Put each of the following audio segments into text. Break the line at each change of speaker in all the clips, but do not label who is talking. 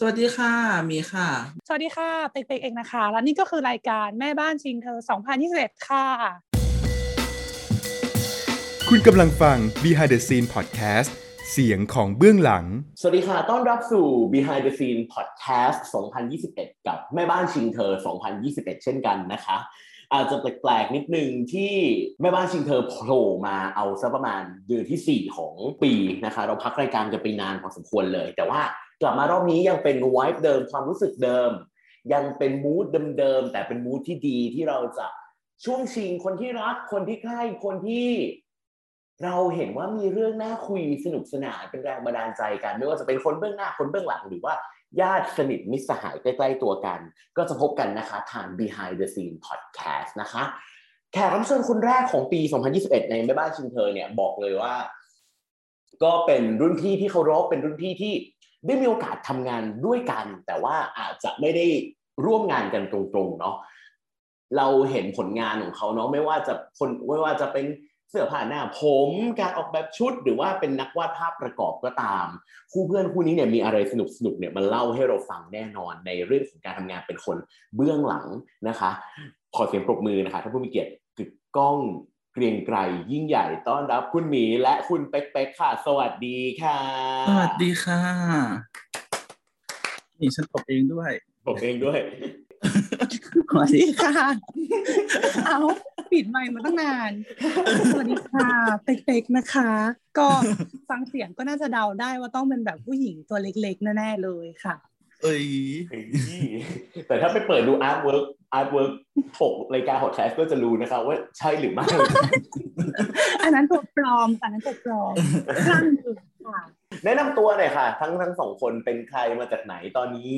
สวัสดีค่ะ มีค่ะ
สวัสดีค่ะ เป็กเป็กเองนะคะ แล้วนี่ก็คือรายการแม่บ้านชิงเธอ 2021 ค่ะ
คุณกำลังฟัง Behind the Scene Podcast เสียงของเบื้องหลัง
สวัสดีค่ะ ต้อนรับสู่ Behind the Scene Podcast 2021 กับแม่บ้านชิงเธอ 2021 เช่นกันนะคะ อาจจะแปลกๆนิดนึงที่แม่บ้านชิงเธอโผล่มาเอาซะประมาณเดือนที่ 4 ของปีนะคะ เราพักรายการกันไปนานพอสมควรเลย แต่ว่า กลับมารอบนี้ยังเป็นไวท์เดิมความรู้สึกเดิม ยังเป็นมูดเดิมๆแต่เป็นมูดที่ดีที่เราจะช่วงชิงคนที่รักคนที่ใกล้คนที่เราเห็นว่ามีเรื่องน่าคุยสนุกสนานเป็นแรงบันดาลใจกัน ไม่ว่าจะเป็นคนเบื้องหน้าคนเบื้องหลังหรือว่าญาติสนิทมิตรสหายใกล้ๆตัวกัน ก็จะพบกันนะคะ ทาง Behind the Scene Podcast นะคะ แขกรับเชิญคนแรกของปี 2021 ในแม่บ้านชิงเธอเนี่ยบอกเลยว่า ก็เป็นรุ่นพี่ที่เคารพเป็นรุ่นพี่ที่ ได้มีโอกาสทำงานด้วยกัน แต่ว่าอาจจะไม่ได้ร่วมงานกันตรงๆเนาะเราเห็นผลงานของเขาเนาะไม่ว่าจะคนไม่ว่าจะเป็นเสื้อผ้าหน้าผมการออกแบบชุดหรือว่าเป็นนักวาดภาพประกอบก็ตาม คู่เพื่อนคู่นี้เนี่ยมีอะไรสนุกสนุกๆเนี่ยมันเล่าให้เราฟังแน่นอนในเรื่องของการทำงานเป็นคนเบื้องหลังนะคะ ขอเสียงปรบมือนะคะท่านผู้มีเกียรติกึกก้อง เกรียงไกรยิ่งใหญ่ต้อนรับคุณหมีและคุณเป๊กเป๊กค่ะ สวัสดีค่ะ
สวัสดีค่ะ นี่ฉันตบเองด้วย
ผมเองด้วย
สวัสดีค่ะ เอาปิดไมค์มาตั้งนาน สวัสดีค่ะ เป็กๆนะคะ ก็ฟังเสียงก็น่าจะเดาได้ว่าต้องเป็นแบบผู้หญิงตัวเล็กๆแน่ๆเลยค่ะ
เอ้ย
แต่ถ้าไปเปิดดู artwork artwork ปกรายการพอดแคสต์ก็จะรู้นะคะว่าใช่หรือไม่
อันนั้นตัวปลอมอันนั้นตัวปลอมคลั่งมือค่ะ
แนะนำตัวหน่อยค่ะ ทั้งทั้งสองคนเป็นใครมาจากไหนตอนนี้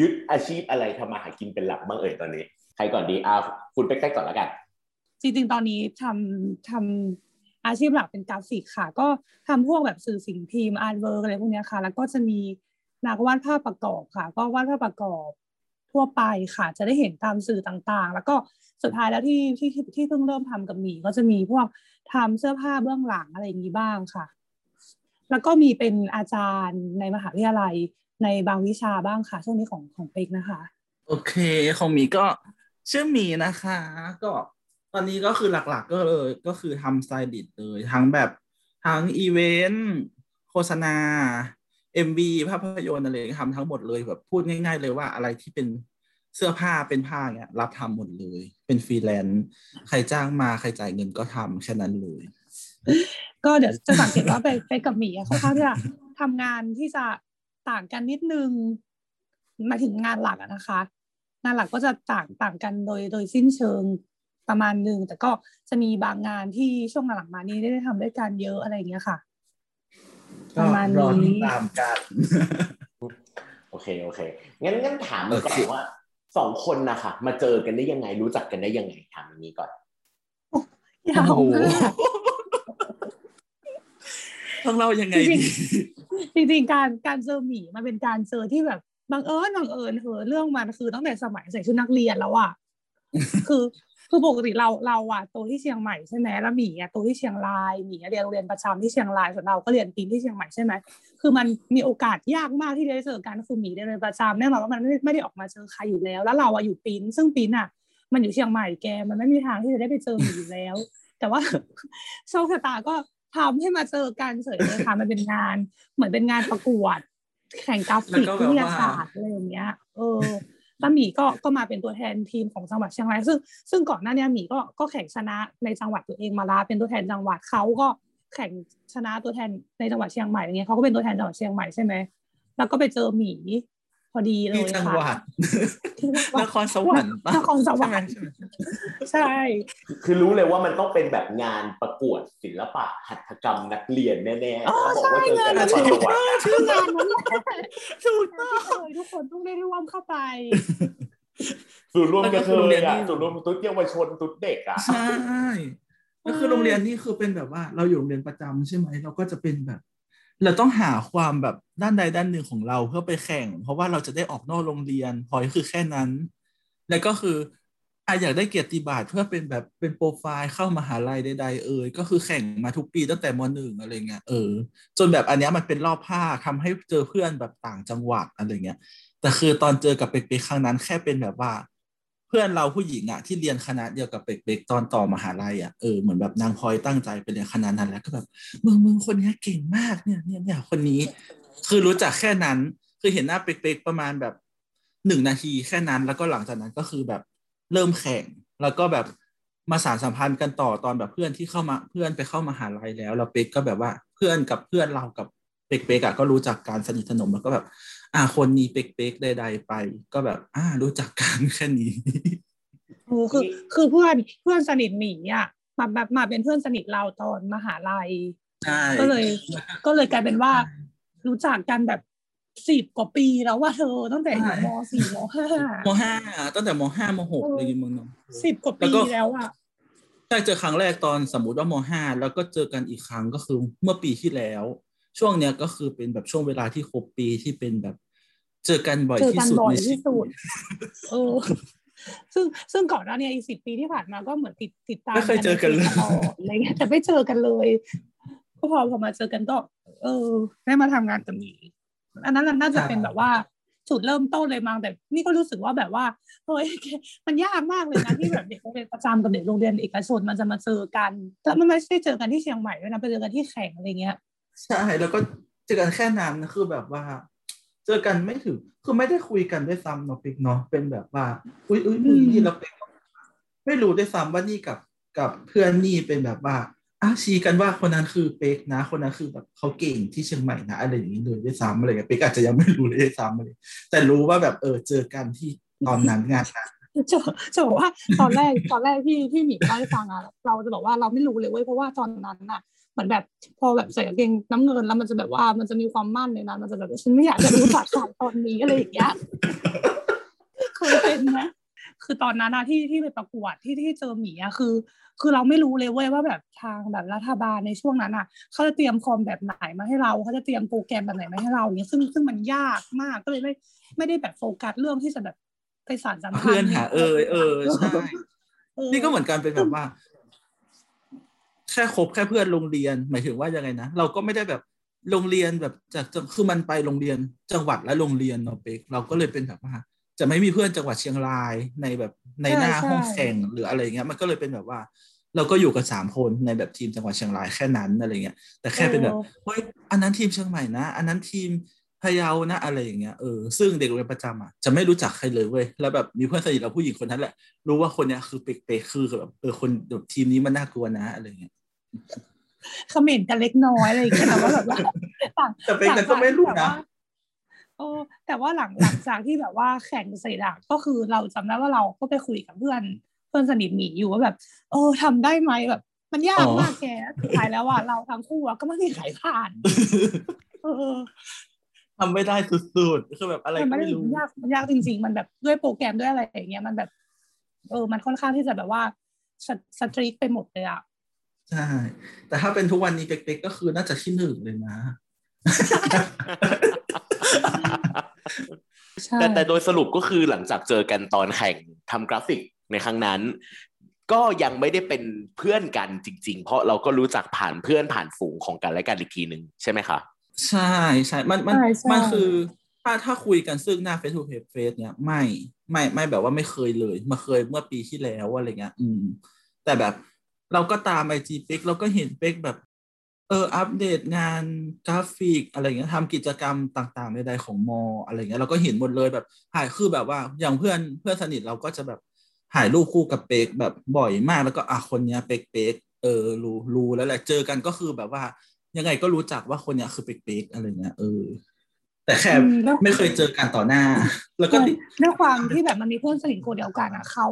ยึดอาชีพอะไรทำมาหากินเป็นหลักบ้างเอ่ยตอนนี้ ใครก่อนดีอาคุณเป๊กๆก่อนละกัน
จริงๆ ตอนนี้ทำทำอาชีพหลักเป็นกราฟิกค่ะ ก็ทำพวกแบบสื่อสิ่งพิมพ์ artwork อะไรพวกเนี้ยค่ะ แล้วก็จะมี นักวาดภาพประกอบค่ะ ก็วาดภาพประกอบทั่วไปค่ะ จะได้เห็นตามสื่อต่างๆ แล้วก็สุดท้ายแล้วที่ที่ที่เพิ่งเริ่มทำกับหมีก็จะมีพวกทำเสื้อผ้าเบื้องหลังอะไรอย่างนี้บ้างค่ะ แล้วก็มีเป็นอาจารย์ในมหาวิทยาลัยในบางวิชาบ้างค่ะ ช่วงนี้ของของเป็กนะคะ
โอเคของหมีก็ชื่อหมีนะคะ ก็ตอนนี้ก็คือหลักๆ ก็เลยก็คือทำสไตลิสต์เลยทั้งแบบทั้งอีเวนต์โฆษณา MV ภาพยนตร์อะไรทำทั้งหมดเลยแบบพูดง่าย ๆ เลยว่าอะไรที่เป็นเสื้อผ้าเป็นผ้าเนี้ยรับทำหมดเลย เป็นฟรีแลนซ์ใครจ้างมาใครจ่ายเงินก็ทำแค่นั้นเลย
ก็เดี๋ยวจะสังเกตว่าเป็กเป็กกับหมีอะค่อนข้างที่จะทำงานที่จะต่างกันนิดนึงมาถึงงานหลักนะคะ งานหลักก็จะต่างต่างกันโดยโดยสิ้นเชิงประมาณหนึ่งแต่ก็จะมีบางงานที่ช่วงหลังมานี้ได้ทำด้วยกันเยอะอะไรอย่างเงี้ยค่ะ
ก็
ประมาณ
รอติด
นี้
ตามกัน
โอเคโอเค งั้นงั้นถามก่อ
โอนเค
ว่าสองคนนะคะมาเจอกันได้ยังไง รู้จักกันได้ยังไงถามอย่างนี้ก่อน
ยาว
โอ้โห
มาก
ต้องเล่ายังไง
จริ
ดี
งจริงๆการการเจอหมีมันเป็นการเจอที่แบบบังเอิญบังเอิญเหอะเรื่องมันคือตั้งแต่สมัยใส่ชุดนักเรียนแล้วอะคือ คือปกติเราเราอะโตที่เชียงใหม่ใช่ไหมแล้วหมีอะโตที่เชียงรายหมีอะเรียนโรงเรียนประจำที่เชียงรายส่วนเราก็เรียนปีนที่เชียงใหม่ใช่ไหมคือมันมีโอกาสยากมากที่จะได้เจอกันคือหมีเรียนโรงเรียนประจำแน่นอนว่ามันไม่ได้ไม่ได้ออกมาเจอใครอยู่แล้ว แล้วเราอะอยู่ปีนซึ่งปีนอะมันอยู่เชียงใหม่แกมันไม่มีทางที่จะได้ไปเจอหมีอยู่แล้ว แต่ว่าโชคชะตาก็ทำให้มาเจอกันเฉยเลยค่ะมันเป็นงานเหมือนเป็นงานประกวด แข่งกราฟิก
แล้วก็
วิ
แบบ
ท
ว่า
ยาศาสตร์อะไรอย่างเงี้ยเออ แล้วหมีก็ก็มาเป็นตัวแทนทีมของจังหวัดเชียงรายซึ่งซึ่งก่อนหน้านี้หมีก็ก็แข่งชนะในจังหวัดตัวเองมาลาเป็นตัวแทนจังหวัดเขาก็แข่งชนะตัวแทนในจังหวัดเชียงใหม่อย่างเงี้ยเขาก็เป็นตัวแทนจังหวัดเชียงใหม่ใช่ไหมแล้วก็ไปเจอหมี พอดีเล
ที่
ย
จัง
ค่ะ
หวัด
ที่จังหวัด
นครสวรรค์ปะ
นครสวรรค์
ใช่ไหม
ใช่
คือรู้เลยว่ามันต้องเป็นแบบงานประกวดศิลปะหัตถกรรมนักเรียนแน่ๆ
อ๋อ
เขาบอก
ใช่
ว่าเจอกัน
งาน
น
นั้น
ครสวรรค์อะ
ชื่องานนั้นแหละ
ถูกต้อง
เลยทุกคนต้องได้ร่วมเข้าไป
ศูนย์รวมกระเท
แล้วก็คือโรงเรี
ย
ยน
อะ
ที่
ศูนย์รวมตุ๊ดเยาวชนตุ๊ดเด็กอะ
ใช่ก็คือโรงเรียนนี่คือเป็นแบบว่า เราอยู่โรงเรียนประจำใช่ไหมเราก็จะเป็นแบบ เราต้องหาความแบบด้านใดด้านหนึ่งของเราเพื่อไปแข่ง เพราะว่าเราจะได้ออกนอกโรงเรียนพอยคือแค่นั้น แล้วก็คืออะอยากได้เกียรติบัตรเพื่อเป็นแบบเป็นโปรไฟล์เข้ามหาลัยใดๆเอ่ยก็คือแข่งมาทุกปีตั้งแต่มหนึ่งอะไรเงี้ยเออจนแบบอันเนี้ยมันเป็นรอบภาคทำให้เจอเพื่อนแบบต่างจังหวัดอะไรเงี้ยแต่คือตอนเจอกับเป็กเป๊กครั้งนั้นแค่เป็นแบบว่า เพื่อนเราผู้หญิงอะที่เรียนคณะเดียวกับเป็กเป๊กตอนต่อมหาลัยอะเออเหมือนแบบนางพลอยตั้งใจไปเรียนคณะนั้นแล้วก็แบบมึงมึงคนนี้เก่งมากเนี่ยเนี่ยเนี่ยคนนี้ คือรู้จักแค่นั้น คือเห็นหน้าเป็กเป๊กประมาณแบบหนึ่งนาทีแค่นั้น แล้วก็หลังจากนั้นก็คือแบบเริ่มแข่งแล้วก็แบบมาสารสัมพันธ์กันต่อตอนแบบเพื่อนที่เข้ามาเพื่อนไปเข้ามหาลัยแล้วแล้วเป็กก็แบบว่าเพื่อนกับเพื่อนเรากับเป็กเป๊กอะก็รู้จักการสนิทสนมแล้วก็แบบ อ่าคนนี้เป็กเป๊กใดๆไป ก็แบบ อ่า รู้จักกันแค่นี้
โอ้คือ คือเพื่อนเพื่อนสนิทหมีอะมาแบบมาเป็นเพื่อนสนิทเราตอนมหาลัย
ใช่
ก็เลย ก็เลยกลายเป็นว่า รู้จักกันแบบสิบกว่าปีแล้วว่าเธอตั้งแต่อยู่มสี่มห้าม
ห้าตั้งแต่มห้ามหกเลยมึงเนาะ
สิบกว่า
แล้ว
ปี
ก็
แล้วอะ
ใช่เจอครั้งแรกตอนสมมติว่ามห้าแล้วก็เจอกันอีกครั้งก็คือเมื่อปีที่แล้ว ช่วงเนี้ยก็คือเป็นแบบช่วงเวลาที่ครบปีที่เป็นแบบ เจอกันบ่อย
เจอ
ที่
กัน
สุด
บ่อย
ในชี
ที่
วิต
สุดเออซึ่งซึ่งก่อนหน้าเนี้อีกสิบปีที่ผ่านมาก็เหมือนติดติดตาม
ไม่เคยเจอกันเลย
ตลอดอะไรเงี้ยแต่ไม่เจอกันเลยก็พอพอมาเจอกันก็ เออ ได้มาทำงานกับหมีอันนั้นน่าจะเป็นแบบว่าจุดเริ่มต้นเลยมั้งแต่นี่ก็รู้สึกว่าแบบว่าเฮ้ยมันยากมากเลยนะที่แบบเด็กโรงเรียนประจำกับเด็กโรงเรียนเอกชนมันจะมาเจอกันแล้วมันไม่ใช่เจอกันที่เชียงใหม่ด้วยนะไปเจอกันที่แข่งอะไรเงี้ย
ใช่แล้วก็เจอกันแค่นั้นนะคือแบบว่า เจอกันไม่ถึงคือไม่ได้คุยกันด้วยซ้ำเนาะปิกเนาะเป็นแบบว่า อุ้ยอุ้ยมึง
อืม
นี่เราเป็นไม่รู้ด้วยซ้ำว่านี่กับกับเพื่อนนี่เป็นแบบว่าอ้าวชี้กันว่าคนนั้นคือเป๊กนะ คนนั้นคือแบบเขาเก่งที่เชียงใหม่นะอะไรอย่างนี้เลยด้วยซ้ำอะไรเงี้ยเป๊กอาจจะยังไม่รู้เลยด้วยซ้ำเลยแต่รู้ว่าแบบเออเจอกันที่ตอนนั้นงานนั้น
จะจะบอกว่าตอนแรกตอนแรกที่ที่หมีเล่าให้ฟังอะเราจะบอกว่าเราไม่รู้เลยเว้ยเพราะว่าตอนนั้นอะ เหมือนแบบพอแบบใส่กางเกงน้ำเงินแล้วมันจะแบบว่ามันจะมีความมั่นในนั้นมันจะแบบฉันไม่อยากจะรู้จักสายตอนนี้อะไรอย่างเงี้ยเคยเป็นนะคือตอนนั้นอะที่ที่ไปประกวดที่ที่เจอหมีอะคือ คือเราไม่รู้เลยเว้ยว่าแบบทางแบบรัฐบาลในช่วงนั้นอะเขาจะเตรียมคอมแบบไหนมาให้เราเขาจะเตรียมโปรแกรมแบบไหนมาให้เราอย่างเงี้ยซึ่งซึ่งมันยากมากก็เลยไม่ไม่ได้แบบโฟกัสเรื่องที่จะแบบไปสานสัมพันธ์
เพื่อนหาเออเออใช่
เออ
นี่ก็เหมือนกันเป็นแบบว่าแค่คบแค่เพื่อนโรงเรียน หมายถึงว่ายังไงนะเราก็ไม่ได้แบบโรงเรียนแบบจากจังคือมันไปโรงเรียนจังหวัดและโรงเรียนเนาะเป๊กเราก็เลยเป็นแบบว่าจะไม่มีเพื่อนจังหวัดเชียงรายในแบบในหน้าห้องแข่งหรืออะไรเงี้ยมันก็เลยเป็นแบบว่า เราก็อยู่กันสามคนในแบบทีมจังหวัดเชียงรายแค่นั้นอะไรเงี้ยแต่แค่เป็นแบบเฮ้ยอันนั้นทีมเชียงใหม่นะ อันนั้นทีมพะเยานะอะไรอย่างเงี้ยเออซึ่งเด็กโรงเรียนประจำอะจะไม่รู้จักใครเลยเว้ยแล้วแบบมีเพื่อนสนิทเราผู้หญิงคนนั้นแหละ รู้ว่าคนเนี้ยคือเป๊กๆคือแบบเออคนแบบทีมนี้มันน่ากลัวนะอะไรเงี้ย
เขม่นกันเล็กน้อยอะไรอย่างเงี้ยแต่ว่าแบบว่าต่าง
แต่เป็นแต่ก็ไม่รู้นะ
แต่ว่าโอ้แต่ว่าหลังหลังจากที่แบบว่าแข่งเสร็จอะก็คือเราจำได้ว่าเราก็ไปคุยกับเพื่อนเพื่อนสนิทหมีอยู่ว่าแบบเออทำได้ไหมแบบ มันยากมากแกสุดท้ายแล้วอะเราทั้งคู่อะก็ไม่มีใครผ่านเออ
ทำไม่ได้สุดๆคือแบบอะไร
มัน
ก็
ไม่ได้
ไม่รู้
ยากมันยากจริง ๆ มันแบบด้วยโปรแกรมด้วยอะไรอย่างเงี้ยมันแบบ เออ มันค่อนข้างที่จะแบบว่าสสตรีทไปหมดเลยอะ
ใช่ แต่ถ้าเป็นทุกวันนี้เป๊กๆก็คือน่าจะที่หนึ่งเลยนะ
ใช่
แต่แต่โดยสรุปก็คือหลังจากเจอกันตอนแข่งทำกราฟิกในครั้งนั้น ก็ยังไม่ได้เป็นเพื่อนกันจริง ๆ เพราะเราก็รู้จักผ่านเพื่อนผ่านฝูงของกันและกันอีกทีหนึ่งใช่ไหมคะ
ใช่ใช่มันมัน
ใช่ใช่
มันคือถ้าถ้าคุยกันซึ่งหน้า face to face เนี่ยไม่ไม่ไม่แบบว่าไม่เคยเลยมาเคยเมื่อปีที่แล้วอะไรเงี้ย อืม แต่แบบ เราก็ตามไอจีเป็กเราก็เห็นเป็กแบบ เอออัปเดตงานกราฟิกอะไรเงี้ยทำกิจกรรมต่างๆใดๆของมอ อะไรเงี้ยเราก็เห็นหมดเลยแบบถ่ายคือแบบว่าอย่างเพื่อนเพื่อนสนิทเราก็จะแบบถ่ายรูปคู่กับเป็กแบบบ่อยมากแล้วก็อะคนเนี้ยเป็กเป็กเออรู้รู้แล้วแหละเจอกันก็คือแบบว่ายังไงก็รู้จักว่าคนเนี้ยคือเป็กเป็กอะไรเงี้ยเออ แต่แค่
อืมแล้ว
ไม่เคยเจอกันต่อหน้า แล้วก็ติ
ด้วยความที่แบบมันมีเพื่อนสนิทคนเดียวกันอะเขา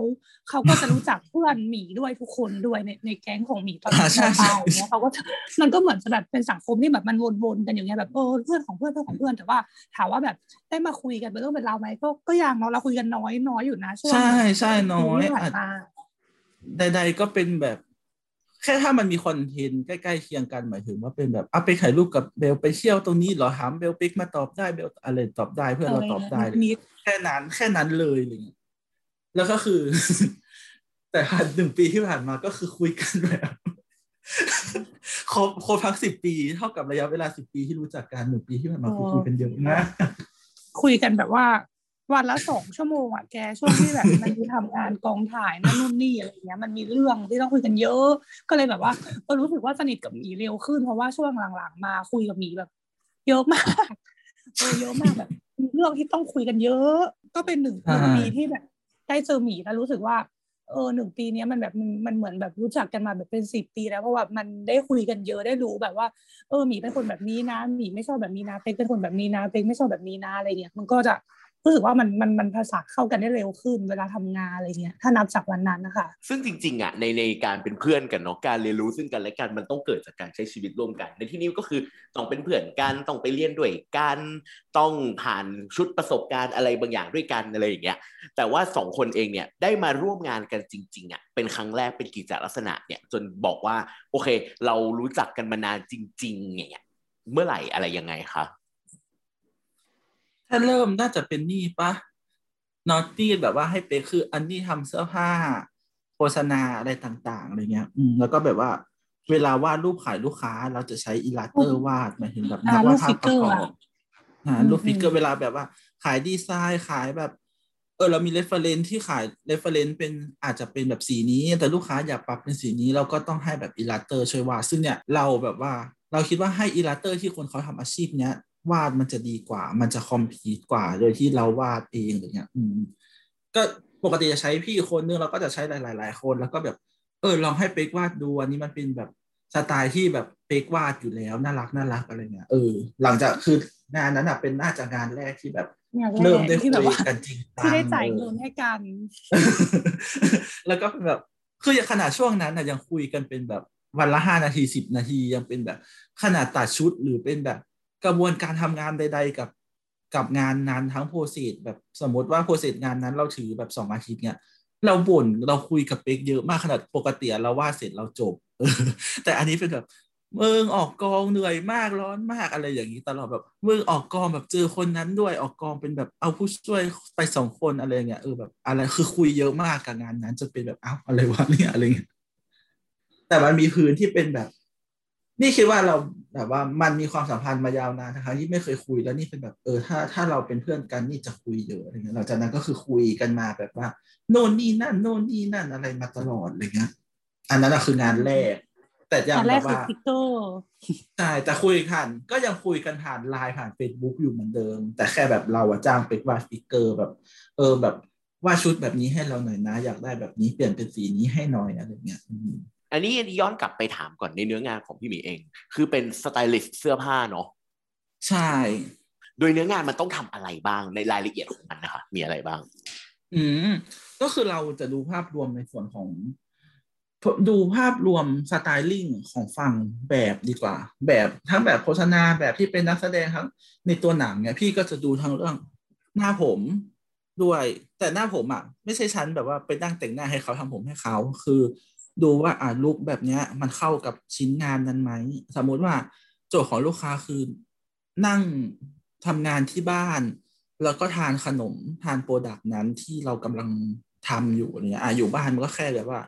เขาก็จะรู้จักเพื่อนหมีด้วยทุกคนด้วยในในแก๊งของหมีตอน
อ่าใช่
ตายอย่างเงี้ยเขาก็จะมันก็เหมือนจะแบบเป็นสังคมที่แบบมันวนๆกันอย่างเงี้ยแบบเออเพื่อนของเพื่อนเพื่อนของเพื่อนแต่ว่าถามว่าแบบได้มาคุยกันเป็นเรื่องเป็นราวไหมก็ก็ยังเนาะเราคุยกันน้อยน้อยอยู่นะช่วง
ใช่ใช่น้อย
ที่ผ่า
อาจ
นมา
ใดๆก็เป็นแบบ แค่ถ้ามันมีคอนเทนต์ใกล้ๆเคียงกันหมายถึงว่าเป็นแบบเอาไปถ่ายรูปกับเบลไปเที่ยวตรงนี้เหรอถามเบลปิกมาตอบได้เบลอะไรตอบได้เพื่อนเราตอบได้
นิด
แค่นั้นแค่นั้นเลยอะไรเงี้ยแล้วก็คือ แต่ผ่านหนึ่งปีที่ผ่านมาก็คือคุยกันแบบครบครบทั้งสิบปี เท่ากับระยะเวลาสิบปีที่รู้จักกันหนึ่งปีที่ผ่านมาคือคุยกันเยอะมาก
คุยกันแบบว่า วันละสองชั่วโมงอะแกช่วงที่แบบมันมีทำงานกองถ่ายนั่นนู่นนี่อะไรเงี้ยมันมีเรื่องที่ต้องคุยกันเยอะ ก็เลยแบบว่าเออรู้สึกว่าสนิทกับหมีเร็วขึ้นเพราะว่าช่วงหลังๆ มาคุยกับหมีแบบ เยอะมากเยอะมากแบบมีเรื่องที่ต้องคุยกันเยอะ ก็เป็นหนึ่งปีที่แบบได้เจอหมีแล้วรู้สึกว่าเออหนึ่งปีนี้มันแบบมันมันเหมือนแบบรู้จักกันมาแบบเป็นสิบปี แล้วเพราะว่ามันได้คุยกันเยอะได้รู้แบบว่า เออหมีเป็นคนแบบนี้นะหมีไม่ชอบแบบนี้นะเป็กเป็นคนแบบนี้นะเป็กไม่ชอบแบบนี้นะอะไรเงี้ยมันก็จะ รู้สึกว่ามันมันมันภาษาเข้ากันได้เร็วขึ้นเวลาทำงานอะไรเงี้ยถ้านับจากวันนั้นนะคะ
ซึ่งจริงๆอะในในการเป็นเพื่อนกันเนาะการเรียนรู้ซึ่งกันและกันมันต้องเกิดจากการใช้ชีวิตร่วมกัน ในที่นี้ก็คือต้องเป็นเพื่อนกันต้องไปเรียนด้วยกันต้องผ่านชุดประสบการณ์อะไรบางอย่างด้วยกันอะไรอย่างเงี้ยแต่ว่าสองคนเองเนี่ยได้มาร่วมงานกันจริงๆอะเป็นครั้งแรกเป็นกิจลักษณะเนี่ยจนบอกว่าโอเค เรารู้จักกันมานานจริงๆอย่างเงี้ยเมื่อไหร่อะไรยังไงคะ
ถ้าเริ่มน่าจะเป็นนี่ปะนอตตี้แบบว่าให้เป๊กคือ อันนี้ทำเสื้อผ้า โฆษณาอะไรต่าง ๆอะไรเงี้ย อืมแล้วก็แบบว่า เวลาวาดรูปขายลูกค้า เราจะใช้อิลลัสเตอร์วาดหมายถึงแบบนักวาดภาพประกอบอ่ารูป figure เวลาแบบว่า ขายดีไซน์ขายแบบเออเรามี reference ที่ขาย reference เป็นอาจจะเป็นแบบสีนี้ แต่ลูกค้าอยากปรับเป็นสีนี้ เราก็ต้องให้แบบ illustrator ช่วยวาดซึ่งเนี่ยเราแบบว่า เราคิดว่าให้ illustrator ที่คนเขาทำอาชีพเนี้ย วาดมันจะดีกว่า มันจะ complete กว่า โดยที่เราวาดเองอะไรเงี้ย อืม ก็ปกติจะใช้พี่คนนึงเราก็จะใช้หลาย ๆ หลายคนแล้วก็แบบ เออลองให้เป๊กวาดดูอันนี้มันเป็นแบบสไตล์ที่แบบเป๊กวาดอยู่แล้วน่ารักน่ารักอะไรเงี้ยเออหลังจากคืองานนั้นอะเป็นน่าจะงานแรกที่แบบ
งานแรก
เริ่มได้
ที่
คุ
แบบ
ย
ว่า
กันจริงจัง
ที่ได้จ่าย
ออ
เงินให้กัน
แล้วก็เป็นแบบคืออย่างขนาดช่วงนั้นนะยังคุยกันเป็นแบบวันละห้านาทีสิบนาทียังเป็นแบบขนาดตัดชุดหรือเป็นแบบ กระบวนการทำงานใด ๆ กับกับงานนั้นทั้ง process แบบสมมติว่า process งานนั้นเราถือแบบสองอาทิตย์เนี่ยเราบ่นเราคุยกับเป็กเยอะมากขนาดปกติเราว่าเสร็จเราจบแต่อันนี้เป็นแบบมืองออกกองเหนื่อยมากร้อนมากอะไรอย่างนี้ตลอดแบบมืองออกกองแบบเจอคนนั้นด้วยออกกองเป็นแบบเอาผู้ช่วยไปสองคนอะไรเงี้ยเออแบบอะไรคือคุยเยอะมากกับงานนั้นจนเป็นแบบอ้าวอะไรวะเนี่ยอะไรเงี้ยแต่มันมีพื้นที่เป็นแบบ นี่คิดว่าเราแบบว่ามันมีความสัมพันธ์มายาวนานนะคะที่ไม่เคยคุยแล้วนี่เป็นแบบเออถ้าถ้าเราเป็นเพื่อนกันนี่จะคุยเยอะอะไรเงี้ยหลังจากนั้นก็คือคุยกันมาแบบว่า โน่นนี่นั่น โน่นนี่นั่นอะไรมาตลอดอะไรเงี้ยอันนั้นอะคืองานแรก แต่ยัง
งานแร
แบ
ก
บ
คือ
ว่า
สติ๊กเกอร์
ใช่แต่คุยกันก็ยังคุยกันผ่านไลน์ผ่าน Facebook อยู่เหมือนเดิม แต่แค่แบบเราอะจ้างเป็กวาดสติ๊กเกอร์แบบ เออแบบวาดชุดแบบนี้ให้เราหน่อยนะ อยากได้แบบนี้เปลี่ยนเป็นสีนี้ให้หน่อยอะไรเงี้ย อืม
อันนี้ย้อนกลับไปถามก่อนในเนื้องานของพี่หมีเอง คือเป็นสไตลิสต์เสื้อผ้าเนาะ
ใช่
โดยเนื้องานมันต้องทำอะไรบ้างในรายละเอียดของมันนะคะ มีอะไรบ้าง
อืมก็คือเราจะดูภาพรวมในส่วนของดูภาพรวมสไตลิ่งของฝั่งแบบดีกว่า แบบทั้งแบบโฆษณาแบบที่เป็นนักแสดงทั้งในตัวหนังเนี่ยพี่ก็จะดูทั้งเรื่องหน้าผมด้วย แต่หน้าผมอะ ไม่ใช่ชั้นแบบว่าไปนั่งแต่งหน้าให้เขาทำผมให้เขา คือ ดูว่าอ่าลุคแบบเนี้ย มันเข้ากับชิ้นงานนั้นไหม สมมุติว่าโจทย์ของลูกค้าคือนั่งทำงานที่บ้าน แล้วก็ทานขนมทาน product นั้นที่เรากำลังทำอยู่เนี่ยอะอยู่บ้านมันก็แค่แบบว่า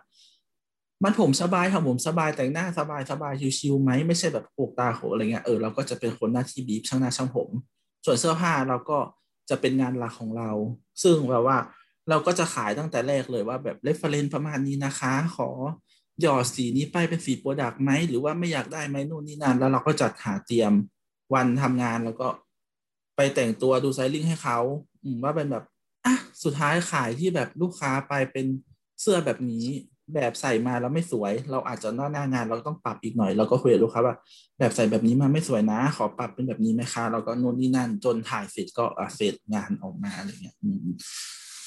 มันผมสบายทำผมสบายแต่งหน้าสบายสบายชิวๆไหมไม่ใช่แบบโขกตาโขอะไรเงี้ยเออเราก็จะเป็นคนหน้าที่บีบช่างหน้าช่างผม ส่วนเสื้อผ้าเราก็จะเป็นงานหลักของเรา ซึ่งแบบว่า เราก็จะขายตั้งแต่แรกเลยว่าแบบ reference ประมาณนี้นะคะ ขอหยอดสีนี้ไปเป็นสีโปรดักต์ไหมหรือว่าไม่อยากได้ไหมนู่นนี่นั่นแล้วเราก็จัดหาเตรียมวันทำงานแล้วก็ไปแต่งตัวดูไซลิ่งให้เขาอืว่าเป็นแบบอะสุดท้ายขายที่แบบลูกค้าไปเป็นเสื้อแบบนี้แบบใส่มาแล้วไม่สวย เราอาจจะหน้าหน้างานเราต้องปรับอีกหน่อย เราก็คุยกับลูกค้าว่า แบบใส่แบบนี้มาไม่สวยนะ ขอปรับเป็นแบบนี้ไหมคะเราก็โน่นนี่นั่นจนถ่ายเสร็จก็เสร็จงานออกมาอะไรเงี้ย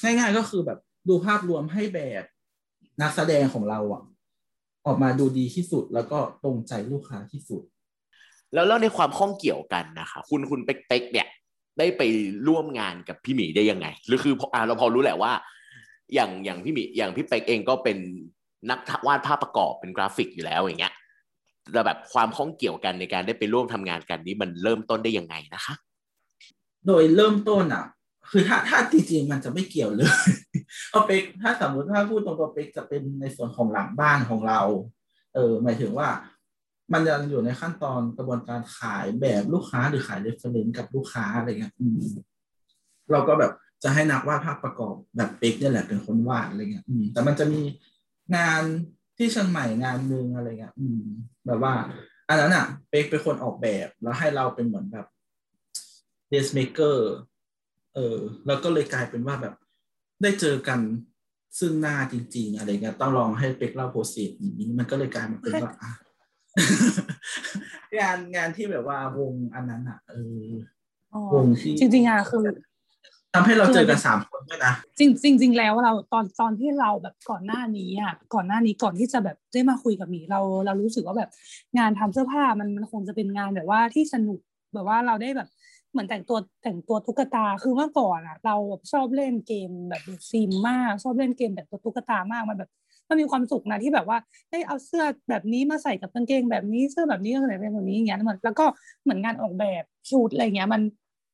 ง่ายๆก็คือแบบดูภาพรวมให้แบบนักแสดงของเราอะออกมาดูดีที่สุดแล้วก็ตรงใจลูกค้าที่สุด
แล้วแล้วในความข้องเกี่ยวกันนะคะ คุณคุณเป๊กๆเนี่ย ได้ไปร่วมงานกับพี่หมีได้ยังไง หรือคืออ่าเราพอรู้แหละว่า อย่างอย่างพี่หมีอย่างพี่เป๊กเองก็เป็นนักวาดภาพประกอบเป็นกราฟิกอยู่แล้วอย่างเงี้ยแล้วแบบความข้องเกี่ยวกันในการได้ไปร่วมทำงานกันนี้มันเริ่มต้นได้ยังไงนะคะ
โดยเริ่มต้นอะ คือถ้าถ้าจริงๆมันจะไม่เกี่ยวเลยเอาเป็กถ้าสมมติถ้าพูดตรงตัวเป็กจะเป็นในส่วนของหลังบ้านของเรา เออ หมายถึงว่า มันยังอยู่ในขั้นตอนกระบวนการขายแบบลูกค้าหรือขาย reference กับลูกค้าอะไรเงี้ยอืมเราก็แบบจะให้นักวาดภาพประกอบแบบเป็กเนี่ยแหละเป็นคนวาดอะไรเงี้ยอืมแต่มันจะมีงานที่เชียงใหม่งานหนึ่งอะไรเงี้ยอืมแบบว่า อันนั้นอะเป็กเป็นคนออกแบบแล้วให้เราเป็นเหมือนแบบ dressmaker เออ แล้วก็เลยกลายเป็นว่าแบบได้เจอกันซึ่งหน้าจริง ๆ อะไรเงี้ยต้องลองให้เป็กเล่า process นี้มันก็เลยกลายมาเป็นว่าอะงานงานที่แบบว่าวงอันนั้นอะเออ
อ๋อ
วงที่
จริงๆอะคือ
ทำให้เราเจอกันสามคนด้วยนะ
จริงจริงจริงแล้วเราตอนตอนที่เราแบบก่อนหน้านี้อะก่อนหน้านี้ก่อนที่จะแบบได้มาคุยกับหมีเราเรารู้สึกว่าแบบงานทำเสื้อผ้ามันมันคงจะเป็นงานแบบว่าที่สนุกแบบว่าเราได้แบบ เหมือนแต่งตัวแต่งตัวตุ๊กตาคือเมื่อก่อนอะเราแบบชอบเล่นเกมแบบซีมมากชอบเล่นเกมแบบตัวตุ๊กตามากมันแบบมันมีความสุขนะที่แบบว่าได้เอาเสื้อแบบนี้มาใส่กับกางเกงแบบนี้เสื้อแบบนี้ก็ใส่เป็นแบบนี้อย่างเงี้ยเหมือนแล้วก็เหมือนงานออกแบบชุดอะไรเงี้ย มัน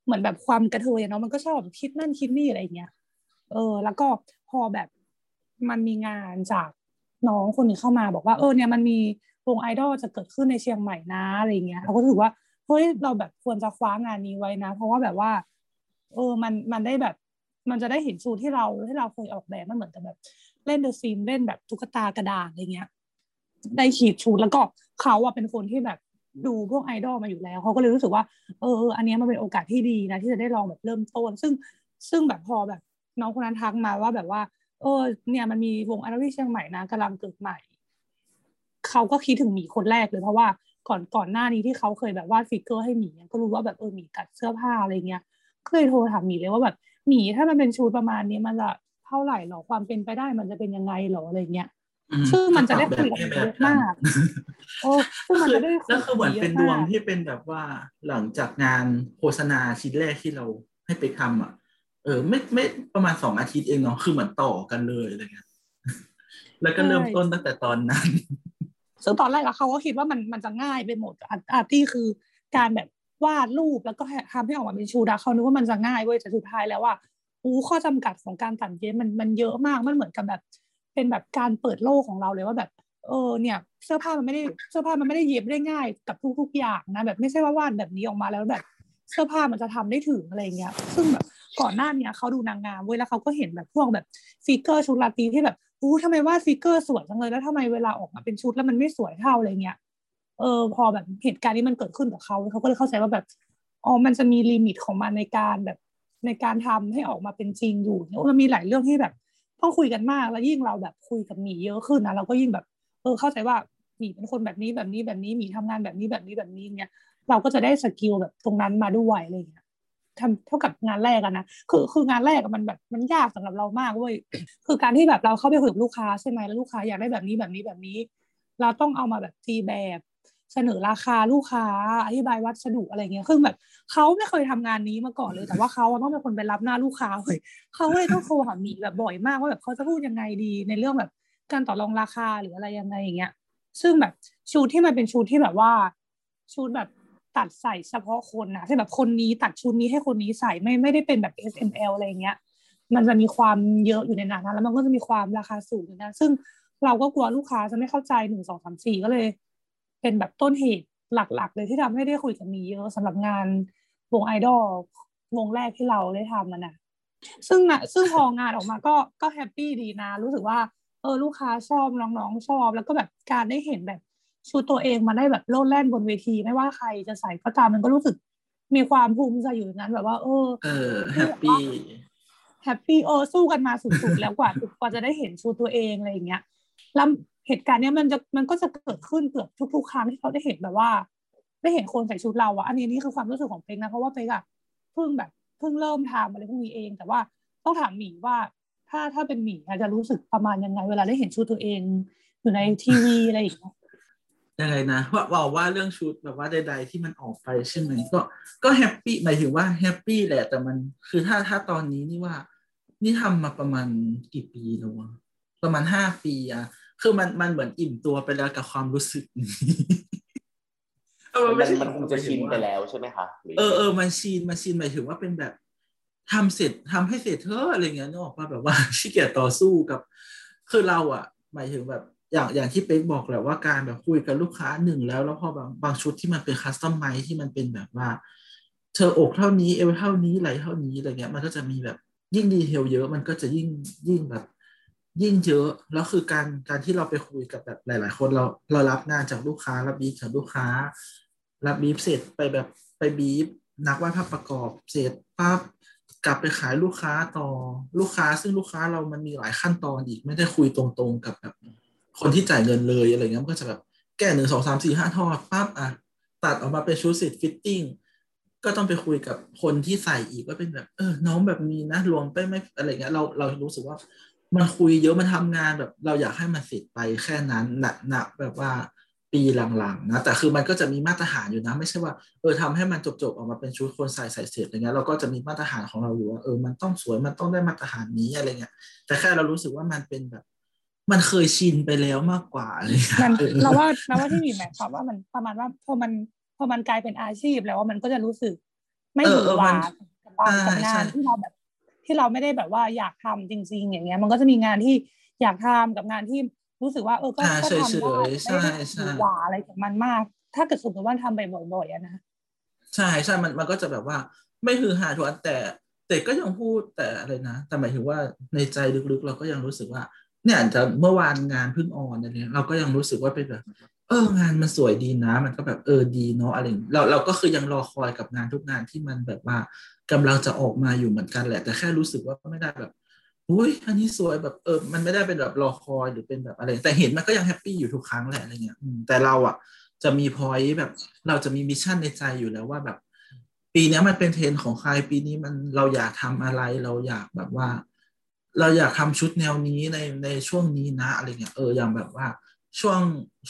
เหมือนแบบความกระเทยเนาะมันก็ชอบคิดนั่นคิดนี่อะไรเงี้ยเออ แล้วก็พอแบบมันมีงานจากน้องคนหนึงเข้ามาบอกว่าเออเนี่ยมันมีวงไอดอลจะเกิดขึ้นในเชียงใหม่นะอะไรเงี้ยเราก็รู้สึกว่า เฮ้ยเราแบบควรจะคว้างานนี้ไว้นะ เพราะว่าแบบว่า เออมันมันได้แบบ มันจะได้เห็นชุดที่เราที่เราเคยออกแบบมันเหมือนกับแบบ เล่นเดอะซีนเล่นแบบตุ๊กตากระดาษอะไรเงี้ยได้ขีดชุดแล้วก็เขาอะเป็นคนที่แบบดูพวกไอดอลมาอยู่แล้วเขาก็เลยรู้สึกว่าเอออันนี้มันเป็นโอกาสที่ดีนะ ที่จะได้ลองแบบเริ่มต้น ซึ่งซึ่งแบบพอแบบน้องคนนั้นทักมาว่าแบบว่า เออ เนี่ยมันมีวงอดอลที่เชียงใหม่นะกำลังเกิดใหม่เขาก็คิดถึงหมีคนแรกเลยเพราะว่า ก่อนก่อนหน้านี้ที่เขาเคยแบบวาดฟิกเกอร์ให้หมีก็รู้ว่าแบบเออหมีตัดเสื้อผ้าอะไรเงี้ยก็เลยโทรถามหมีเลยว่าแบบหมีถ้ามันเป็นชุดประมาณนี้มันจะเท่าไหร่หรอความเป็นไปได้มันจะเป็นยังไงหรออะไรเงี้ย
อืม
ซึ่งมันจะได้คุยกับ
แบบ
เยอะ
แบบ
มากโอ้ซึ่งมันจะได้คุย
แล้วคือเหมือนเป็นดวง
ยะมาก
ที่เป็นแบบว่าหลังจากงานโฆษณาชิ้นแรกที่เราให้ไปทำอะ เออ ไม่ไม่ประมาณสองอาทิตย์เองเนาะคือเหมือนต่อกันเลยอะไรเงี้ยแล้วก็เริ่มต้นตั้งแต่ตอนนั้น
ซึ่งตอนแรกเขาก็คิดว่ามันมันจะง่ายไปหมดอาร์ตี้คือการแบบวาดรูปแล้วก็ทำให้ออกมาเป็นชูดาเขานึกว่ามันจะง่ายเว้ยแต่สุดท้ายแล้วว่าอู้ข้อจำกัดของการตัดเย็บมันมันเยอะมากมันเหมือนกับแบบ เป็นแบบการเปิดโลกของเราเลยว่าแบบ เออเนี่ย เสื้อผ้ามันไม่ได้เสื้อผ้ามันไม่ได้เย็บได้ง่ายกับทุกๆอย่างนะแบบไม่ใช่ว่าวาดแบบนี้ออกมาแล้วแบบ เสื้อผ้ามันจะทำได้ถึงอะไรเงี้ย ซึ่งแบบก่อนหน้าเนี้ยเขาดูนางงามเว้ยแล้วเขาก็เห็นแบบพวกแบบ figure ชุดราตรีที่แบบ อู้ทำไมวาด figure สวยจังเลยแล้วทำไมเวลาออกมาเป็นชุดแล้วมันไม่สวยเท่าอะไรเงี้ยเออพอแบบเหตุการณ์นี้มันเกิดขึ้นกับเขาเขาก็เลยเข้าใจว่าแบบอ๋อมันจะมี limit ของมันในการแบบในการทำให้ออกมาเป็นจริงอยู่มันมีหลายเรื่องที่แบบต้องคุยกันมากแล้วยิ่งเราแบบคุยกับหมีเยอะขึ้นนะเราก็ยิ่งแบบ เออเข้าใจว่าหมีเป็นคนแบบนี้แบบนี้แบบนี้หมีทำงานแบบนี้แบบนี้แบบนี้เงี้ยเราก็จะได้ skill แบบตรงนั้นมาด้วยอะไรเงี้ย ทำเท่ากับงานแรกอะนะคือคืองานแรกมันแบบมันยากสำหรับเรามากเว้ยคือการที่แบบเราเข้าไปคุยกับลูกค้าใช่ไหมแล้วลูกค้าอยากได้แบบนี้แบบนี้แบบนี้ เราต้องเอามาแบบตีแบบเสนอราคาลูกค้าอธิบายวัสดุอะไรเงี้ยคือแบบเขาไม่เคยทำงานนี้มาก่อนเลย แต่ว่าเขาต้องเป็นคนไปรับหน้าลูกค้าเลยเขาเลยต้องโทรหาหมีแบบบ่อยมากว่าแบบเขาจะพูดยังไงดีในเรื่องแบบการต่อรองราคาหรืออะไรยังไงอย่างเงี้ย ซึ่งแบบชุดที่มันเป็นชุดที่แบบว่าชุดแบบ ตัดใส่เฉพาะคนนะที่แบบคนนี้ตัดชุดนี้ให้คนนี้ใส่ไม่ไม่ได้เป็นแบบ S M L อะไรเงี้ย มันจะมีความเยอะอยู่ในนั้นนะแล้วมันก็จะมีความราคาสูงอยู่นะซึ่งเราก็กลัวลูกค้าจะไม่เข้าใจหนึ่งสองสามสี่ก็เลย เป็นแบบต้นเหตุหลักๆ เลยที่ทำให้ได้คุยกับมีเยอะสำหรับงานวงไอดอลวงแรกที่เราได้ทำมันนะซึ่งนะซึ่งพองานออกมาก็ก็ happy ดีนะ รู้สึกว่า เออลูกค้าชอบน้องๆชอบ แล้วก็แบบการได้เห็นแบบ ชุดตัวเองมาได้แบบโลดแล่นบนเวที ไม่ว่าใครจะใส่ก็ตามมันก็รู้สึกมีความภูมิใจอยู่ในนั้นแบบว่า เออ
เออ
happy happy เออสู้กันมาสุดๆแล้วกว่ากว่าจะได้เห็นชุดตัวเองอะไรอย่างเงี้ยแล้วเหตุการณ์เนี้ยมันจะมันก็จะเกิดขึ้นเกือบทุกๆครั้งที่เขาได้เห็นแบบว่า ได้เห็นคนใส่ชุดเราอะอันนี้นี่คือความรู้สึกของเป็กนะเพราะว่าเป็กอะเพิ่งแบบเพิ่งเริ่มทำอะไรพวกนี้เอง แต่ว่าต้องถามหมีว่าถ้าถ้าเป็นหมีอาจจะรู้สึกประมาณยังไง เวลาได้เห็นชุดตัวเอง อยู่ในทีวีอะไรอย่างเงี้ย
ยังไงนะว่าบอกว่าเรื่องชุดแบบว่าใด ๆ ที่มันออกไปใช่ไหมก็ก็ happy หมายถึงว่า happy แหละแต่มันคือถ้าถ้าตอนนี้นี่ว่า นี่ทำมาประมาณกี่ปีแล้ววะประมาณห้าปีอะคือมันมันเหมือนอิ่มตัวไปแล้วกับความรู้สึกนี้เออ
มัน
ไใช่
มันคงจะชินไปแล้วใช่ไหมคะหรื
เออเออมันชินมันชินหมายถึงว่าเป็นแบบทำเสร็จทำให้เสร็จเถอะอะไรเงี้ยนึกออกป่ะแบบว่าขี้เกียจต่อสู้กับ คือเราอะ หมายถึงแบบ อย่างอย่างที่เป๊กบอกแหละว่าการแบบคุยกับลูกค้าหนึ่งแล้ว แล้วพอบางบางชุดที่มันเป็นคัสตอมไมที่มันเป็นแบบว่า เธออกเท่านี้เอวเท่านี้ไหลเท่านี้อะไรเงี้ย มันก็จะมีแบบยิ่ง detail เยอะมันก็จะยิ่งยิ่งแบบ ยิ่งเยอะแล้วคือการการที่เราไปคุยกับแบบหลาย ๆ คนเราเรารับงานจากลูกค้ารับบีฟจากลูกค้า รับบีฟเสร็จไปแบบไปบีฟนักวาดภาพประกอบเสร็จปั๊บกลับไปขายลูกค้าต่อลูกค้า ซึ่งลูกค้าเรามันมีหลายขั้นตอนอีกไม่ได้คุยตรงๆกับแบบ คนที่จ่ายเงินเลยอะไรเงี้ยมันก็จะแบบแก้หนึ่งสองสามสี่ห้าทอดปั๊บอะตัดออกมาเป็นชุดเสร็จ fittingก็ต้องไปคุยกับคนที่ใส่อีกว่าเป็นแบบเออน้องแบบนี้นะรวมไปไม่อะไรเงี้ยเราเรารู้สึกว่า มันคุยเยอะมันทำงานแบบ เราอยากให้มันเสร็จไปแค่นั้นหนักหนักแบบว่าปีหลังๆนะแต่คือมันก็จะมีมาตรฐานอยู่นะ ไม่ใช่ว่าเออทำให้มันจบๆออกมาเป็นชุดคนใส่ใส่เสร็จอะไรเงี้ยเราก็จะมีมาตรฐานของเราอยู่ว่าเออมันต้องสวยมันต้องได้มาตรฐานนี้อะไรเงี้ยแต่แค่เรารู้สึกว่ามันเป็นแบบ มันเคยชินไปแล้วมากกว่าอะไรเงี้ย
มัน
ออ
เราว่าเราว่าที่มีหมายความว่ามันประมาณว่าพอมันพอมันกลายเป็นอาชีพแล้วว่ามันก็จะรู้สึก ไม่
เอ
ห
อ
วื
เอ
อ
อ
ห
มั
วานกับการ
ใช่
กับงาน
ใช่
ที่เราแบบ ที่เราไม่ได้แบบว่าอยากทำจริง ๆ อย่างเงี้ย มันก็จะมีงานที่อยากทำกับงานที่รู้สึกว่าเออก็
อ่า
ก็
เฉย
ทำได้
ๆใช่
ไม่ได้
ใช่
หวือหวาอะไรกับมันมาก ถ้าเกิดสมมติว่าทำไปบ่อยๆอะนะ
ใช่ใช่มันมันก็จะแบบว่า ไม่คือหาทุกอันแต่แต่ก็ยังพูดแต่อะไรนะ แต่หมายถึงว่าในใจลึกๆ เราก็ยังรู้สึกว่า เนี่ยจะเมื่อวานงานเพิ่ง on อะไรเงี้ยเราก็ยังรู้สึกว่าเป็นแบบ เอองานมันสวยดีนะ มันก็แบบเออดีเนาะอะไรเราเราก็คือยังรอคอยกับงานทุกงานที่มันแบบว่ากำลังจะออกมาอยู่เหมือนกันแหละ แต่แค่รู้สึกว่าไม่ได้แบบอุ้ยอันนี้สวยแบบเออ มันไม่ได้เป็นแบบรอคอยหรือเป็นแบบอะไร แต่เห็นมันก็ยัง happy อยู่ทุกครั้งแหละอะไรเงี้ยแต่เราอะ จะมีพอยแบบ เราจะมี mission ในใจอยู่แล้วว่าแบบ ปีนี้มันเป็นเทรนด์ของใครปีนี้มันเราอยากทำอะไรเราอยากแบบว่า เราอยากทำชุดแนวนี้ในในช่วงนี้นะอะไรเงี้ยเอออย่างแบบว่าช่วง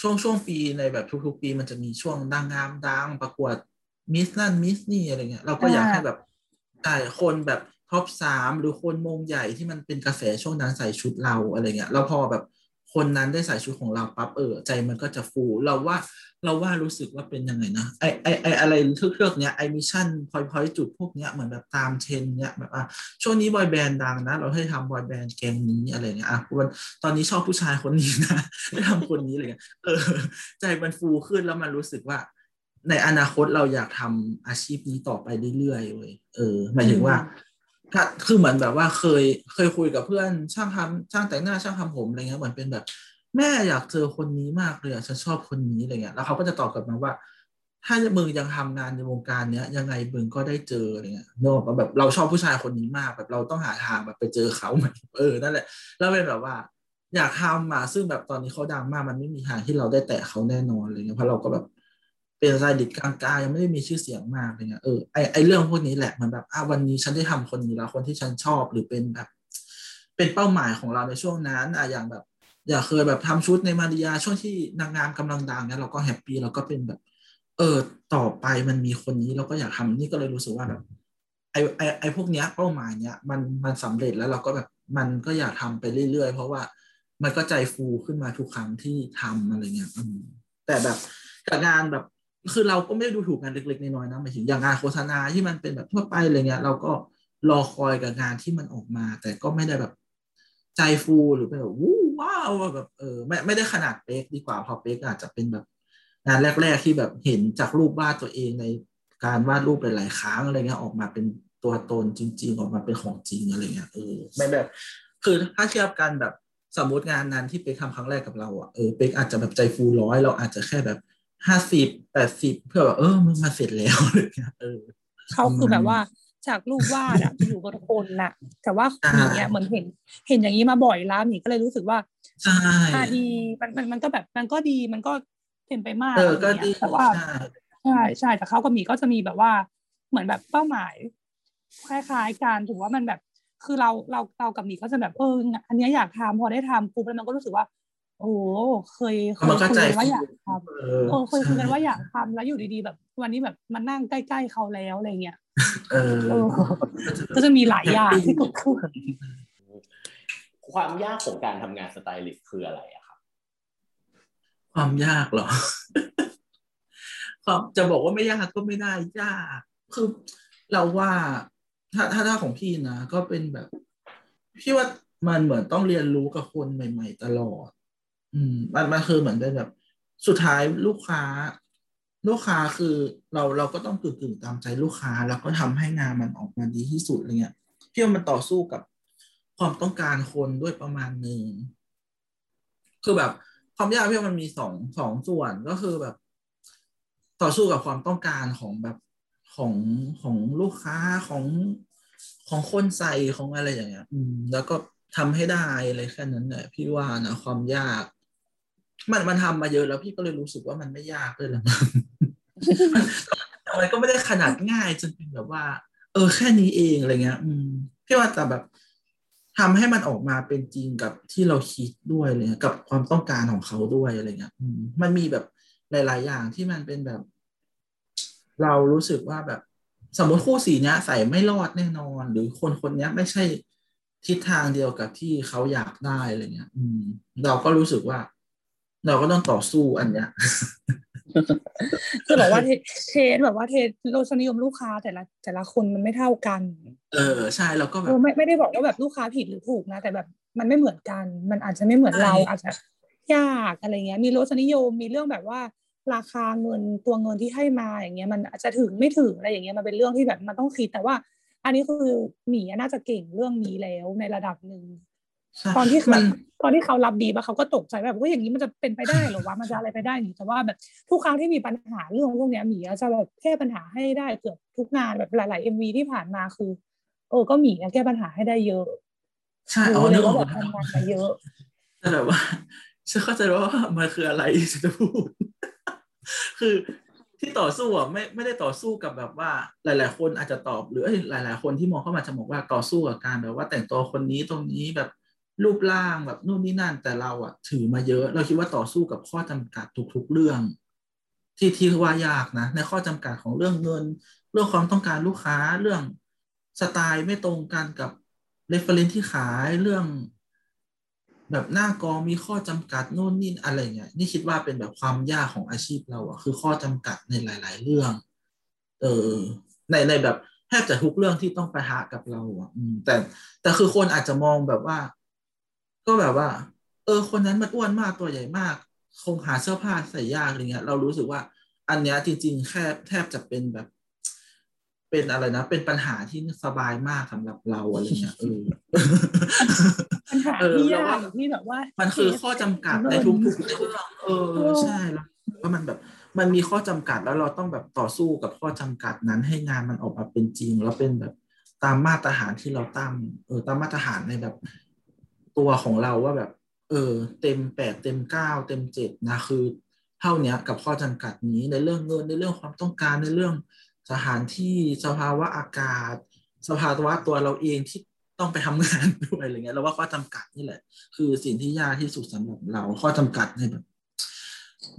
ช่วงช่วงปีในแบบทุกๆ ปีมันจะมีช่วงดังงามดังประกวด Miss นั่น Miss นี่อะไรเงี้ยเราก็อยากให้แบบแต่คนแบบ top สามหรือคนมงใหญ่ที่มันเป็นกระแสช่วงนั้นใส่ชุดเราอะไรเงี้ยแล้วพอแบบ คนนั้นได้ใส่ชุดของเราปั๊บเออใจมันก็จะฟูเราว่าเราว่ารู้สึกว่าเป็นยังไงนะไอไอไออะไรเทือกๆเนี้ยไอ mission point point จุดพวกเนี้ยเหมือนแบบตามเทรนเนี้ยแบบว่าช่วงนี้บอยแบนด์ดังนะ เราให้ทำบอยแบนด์แกงนี้อะไรเงี้ยอะวันตอนนี้ชอบผู้ชายคนนี้นะได้ทำคนนี้อะไรเงี้ยเออ ใจมันฟูขึ้นแล้วมันรู้สึกว่า ในอนาคตเราอยากทำอาชีพนี้ต่อไปเรื่อยๆเว้ยเออหมายถึงว่า ถ้าคือเหมือนแบบว่าเคยเคยคุยกับเพื่อนช่างทำช่างแต่งหน้าช่างทำผมอะไรเงี้ยเหมือนเป็นแบบ แม่อยากเจอคนนี้มากเลยอะฉันชอบคนนี้อะไรเงี้ยแล้วเขาก็จะตอบกลับมาว่า ถ้ามึงยังทำงานในวงการเนี้ยยังไงมึงก็ได้เจออะไรเงี้ยเนกอะแบบเราชอบผู้ชายคนนี้มากแบบเราต้องหาทางแบบไปเจอเขาเหมือนเออนั่นแหละแล้วเป็นแบบว่า อยากทำอะซึ่งแบบตอนนี้เขาดังมากมันไม่มีทางที่เราได้แตะเขาแน่นอนอะไรเงี้ยเพราะเราก็แบบ เป็นไซดิตกลางๆยังไม่ได้มีชื่อเสียงมากอะไรเงี้ยเออไอไอเรื่องพวกนี้แหละมันแบบอะวันนี้ฉันได้ทำคนนี้แล้วคนที่ฉันชอบหรือเป็นแบบ เป็นเป้าหมายของเราในช่วงนั้นอะอย่างแบบ อยากเคยแบบทำชุดให้มารีญาช่วงที่นางงามกำลังดังเนี่ยเราก็ happy เราก็เป็นแบบ เออต่อไปมันมีคนนี้เราก็อยากทำนี่ก็เลยรู้สึกว่าแบบไอไอไอพวกเนี้ยเป้าหมายเนี้ยมันมันสำเร็จแล้วเราก็แบบมันก็อยากทำไปเรื่อยๆ เพราะว่ามันก็ใจฟูขึ้นมาทุกครั้งที่ทำอะไรเงี้ยแต่แบบกับงานแบบ คือเราก็ไม่ได้ดูถูกงานเล็กๆน้อยๆนะหมายถึงอย่างงานโฆษณาที่มันเป็นแบบทั่วไปอะไรเงี้ย เราก็รอคอยกับงานที่มันออกมา แต่ก็ไม่ได้แบบใจฟูหรือเป็นแบบวู้ว้าวแบบเออไม่ไม่ได้ขนาดเป๊กดีกว่าพอเป๊กอาจจะเป็นแบบงานแรก ๆ ที่แบบเห็นจากรูปวาดตัวเองในการวาดรูปหลายๆครั้งอะไรเงี้ยออกมาเป็นตัวตนจริง ๆ ออกมาเป็นของจริงอะไรเงี้ยเออไม่แบบ คือถ้าเทียบกันแบบสมมติงานนั้นที่เป๊กทำครั้งแรกกับเราอะเออเป๊กอาจจะแบบใจฟูร้อยเราอาจจะแค่แบบ ห้าสิบแปดสิบเพื่อแบบเออมึงมาเสร็จแล้วอะไรเงี้ยเออ
เขาคือแบบว่าจากรูปวาดอะจะอยู่กับคนน่ะ แต่ว่าหมีเนี่ยเหมือนเห็นเห็นอย่างนี้มาบ่อยแล้วหมีก็เลยรู้สึกว่า
ใช่
อ่าดีมันมันมันก็แบบมันก็ดีมันก็เป็นไปมาก
เออก็ะ
ไร
ดี
เงี้ยแต่ว่า
ใช่
ใช่ใช่แต่เขากับหมีก็จะมีแบบว่า เหมือนแบบเป้าหมายคล้ายๆกันถือว่ามันแบบคือเราเราเรากับหมีก็จะแบบเอออันเนี้ยอยากทำพอได้ทำปุ๊บแล้วมันก็รู้สึกว่า โอ้โหเคยเคย
มันก็
คุย
ใจ
กันว่า
ฟู
อยากทำ
เอ
เออเคยคุยกันว่า
ใช่
อยากทำแล้วอยู่ดีๆแบบ วันนี้แบบมานั่งใกล้ๆเขาแล้วอะไรเงี้ย
เออ
เออก็จะมีหลายอย่างที่เกิดขึ้น
ความยากของการทำงานสไตลิสต์คืออะไรอะครับ
ความยากเหรอความจะบอกว่าไม่ยากก็ไม่ได้ยาก คือเราว่าถ้าถ้าถ้าของพี่นะ ก็เป็นแบบ พี่ว่ามันเหมือนต้องเรียนรู้กับคนใหม่ ๆ ตลอด อืมมันมันคือเหมือนเป็นแบบ สุดท้ายลูกค้า ลูกค้าคือเราเราก็ต้องกึ่งกึ่งตามใจลูกค้า แล้วก็ทำให้งานมันออกมาดีที่สุดอะไรเงี้ยพี่ว่ามันต่อสู้กับความต้องการคนด้วยประมาณหนึ่งคือแบบความยากพี่ว่ามันมีสองสองส่วนก็คือแบบ ต่อสู้กับความต้องการของแบบของของลูกค้าของของคนใส่ของอะไรอย่างเงี้ย อืม แล้วก็ทำให้ได้อะไรแค่นั้นแหละพี่ว่านะความยาก มันมันทำมาเยอะแล้วพี่ก็เลยรู้สึกว่ามันไม่ยากเลยหรอกมันก็ไม่ได้ขนาดง่ายจนเป็นแบบว่า เออแค่นี้เองอะไรเงี้ย อืมพี่ว่าแต่แบบทำให้มันออกมาเป็นจริงกับที่เราคิดด้วยเลยกับความต้องการของเขาด้วยอะไรเงี้ยมมันมีแบบหลาย ๆ อย่างที่มันเป็นแบบ เรารู้สึกว่าแบบสมมติคู่สีเนี้ย ใส่ไม่รอดแน่นอน หรือคนคนนี้ไม่ใช่ทิศทางเดียวกับที่เขาอยากได้อะไรเงี้ย อืม เราก็รู้สึกว่า เราก็ต้องต่อสู้อันเนี้ย
คือแบบว่าเทสแบบว่าเทสรสนิยมลูกค้าแต่ละแต่ละคนมันไม่เท่ากัน
เออใช่แล้วก็แบ
เอบอไม่ไม่ได้บอกว่าแบบลูกค้าผิดหรือถูกนะ แต่แบบมันไม่เหมือนกัน มันอาจจะไม่เหมือนเรา
ใช่
อาจจะยากอะไรเงี้ย มีรสนิยมมีเรื่องแบบว่าราคาเงินตัวเงินที่ให้มาอย่างเงี้ยมันอาจจะถึงไม่ถึงอะไรอย่างเงี้ยมันเป็นเรื่องที่แบบมันต้องคิดแต่ว่า อันนี้คือหมีน่าจะเก่งเรื่องนี้แล้วในระดับหนึ่ง
ใช่
ตอนที่เขา
มัน
ตอนที่เขารับดีมาเขาก็ตกใจแบบว่าอย่างนี้มันจะเป็นไปได้เหรอวะมันจะอะไรไปได้หนิแต่ว่าแบบทุกครั้งที่มีปัญหาเรื่องพวกเนี้ยหมีจะแบบแก้ปัญหาให้ได้เกือบทุกงานแบบหลายๆเอ็มวีที่ผ่านมาคือเออก็หมีอะแก้ปัญหาให้ได้เยอะ
ใช่อ๋อ
รู้เล
นึ
ย
กอ
ว่า
อก
แบบ
แล้ว
ทำงานมาเยอะ
แต่แบบว่าฉันเข้าใจว่ามันคืออะไรฉันจะพูด คือที่ต่อสู้อะไม่ไม่ได้ต่อสู้กับแบบว่า หลาย ๆ คนอาจจะตอบหรือเอ้ยหลาย ๆ คนที่มองเข้ามาจะบอกว่าต่อสู้กับการแบบว่าแต่งตัวคนนี้ตรงนี้แบบ รูปร่างแบบนู่นนี่นั่น แต่เราอะถือมาเยอะ เราคิดว่าต่อสู้กับข้อจำกัดทุกๆเรื่อง ที่ที่ว่ายากนะ ในข้อจำกัดของเรื่องเงิน เรื่องความต้องการลูกค้าเรื่องสไตล์ไม่ตรงกันกับ reference ที่ขายเรื่อง แบบหน้ากองมีข้อจำกัดโน่นนี่อะไรเงี้ยนี่คิดว่าเป็นแบบความยากของอาชีพเราอะคือข้อจำกัดในหลาย ๆ เรื่อง เออในในแบบแทบจะทุกเรื่องที่ต้องไปหากับเราอะแต่แต่คือคนอาจจะมองแบบว่า ก็แบบว่า เออ คนนั้นมันอ้วนมากตัวใหญ่มาก คงหาเสื้อผ้าใส่ยากอะไรเงี้ย เรารู้สึกว่า อันเนี้ยจริงๆแค่แทบจะเป็นแบบ เป็นอะไรนะ เป็นปัญหาที่สบายมากสำหรับเราอะไรเงี้ยเออ
ปัญหา
เออ
ที่
เรา
ยาก
ว่า
อยู่ที่แบบว่า
มันคือข้อจำกัดในทุกๆเรื่องเออใช่แล้วว่ามันแบบมันมีข้อจำกัดแล้วเราต้องแบบต่อสู้กับข้อจำกัดนั้นให้งานมันออกมาเป็นจริง แล้วเป็นแบบตามมาตรฐานที่เราตั้งเออตามมาตรฐานในแบบ ตัวของเราว่าแบบ เออ เต็มแปดเต็มเก้าเต็มเจ็ดนะคือเท่าเนี้ยกับข้อจำกัดนี้ในเรื่องเงินในเรื่องความต้องการในเรื่องสถานที่สภาวะอากาศ สภาวะตัวเราเองที่ต้องไปทำงานด้วยอะไรเงี้ยเราว่าข้อจำกัดนี่แหละ คือสิ่งที่ยากที่สุดสำหรับเราข้อจำกัดในแบบ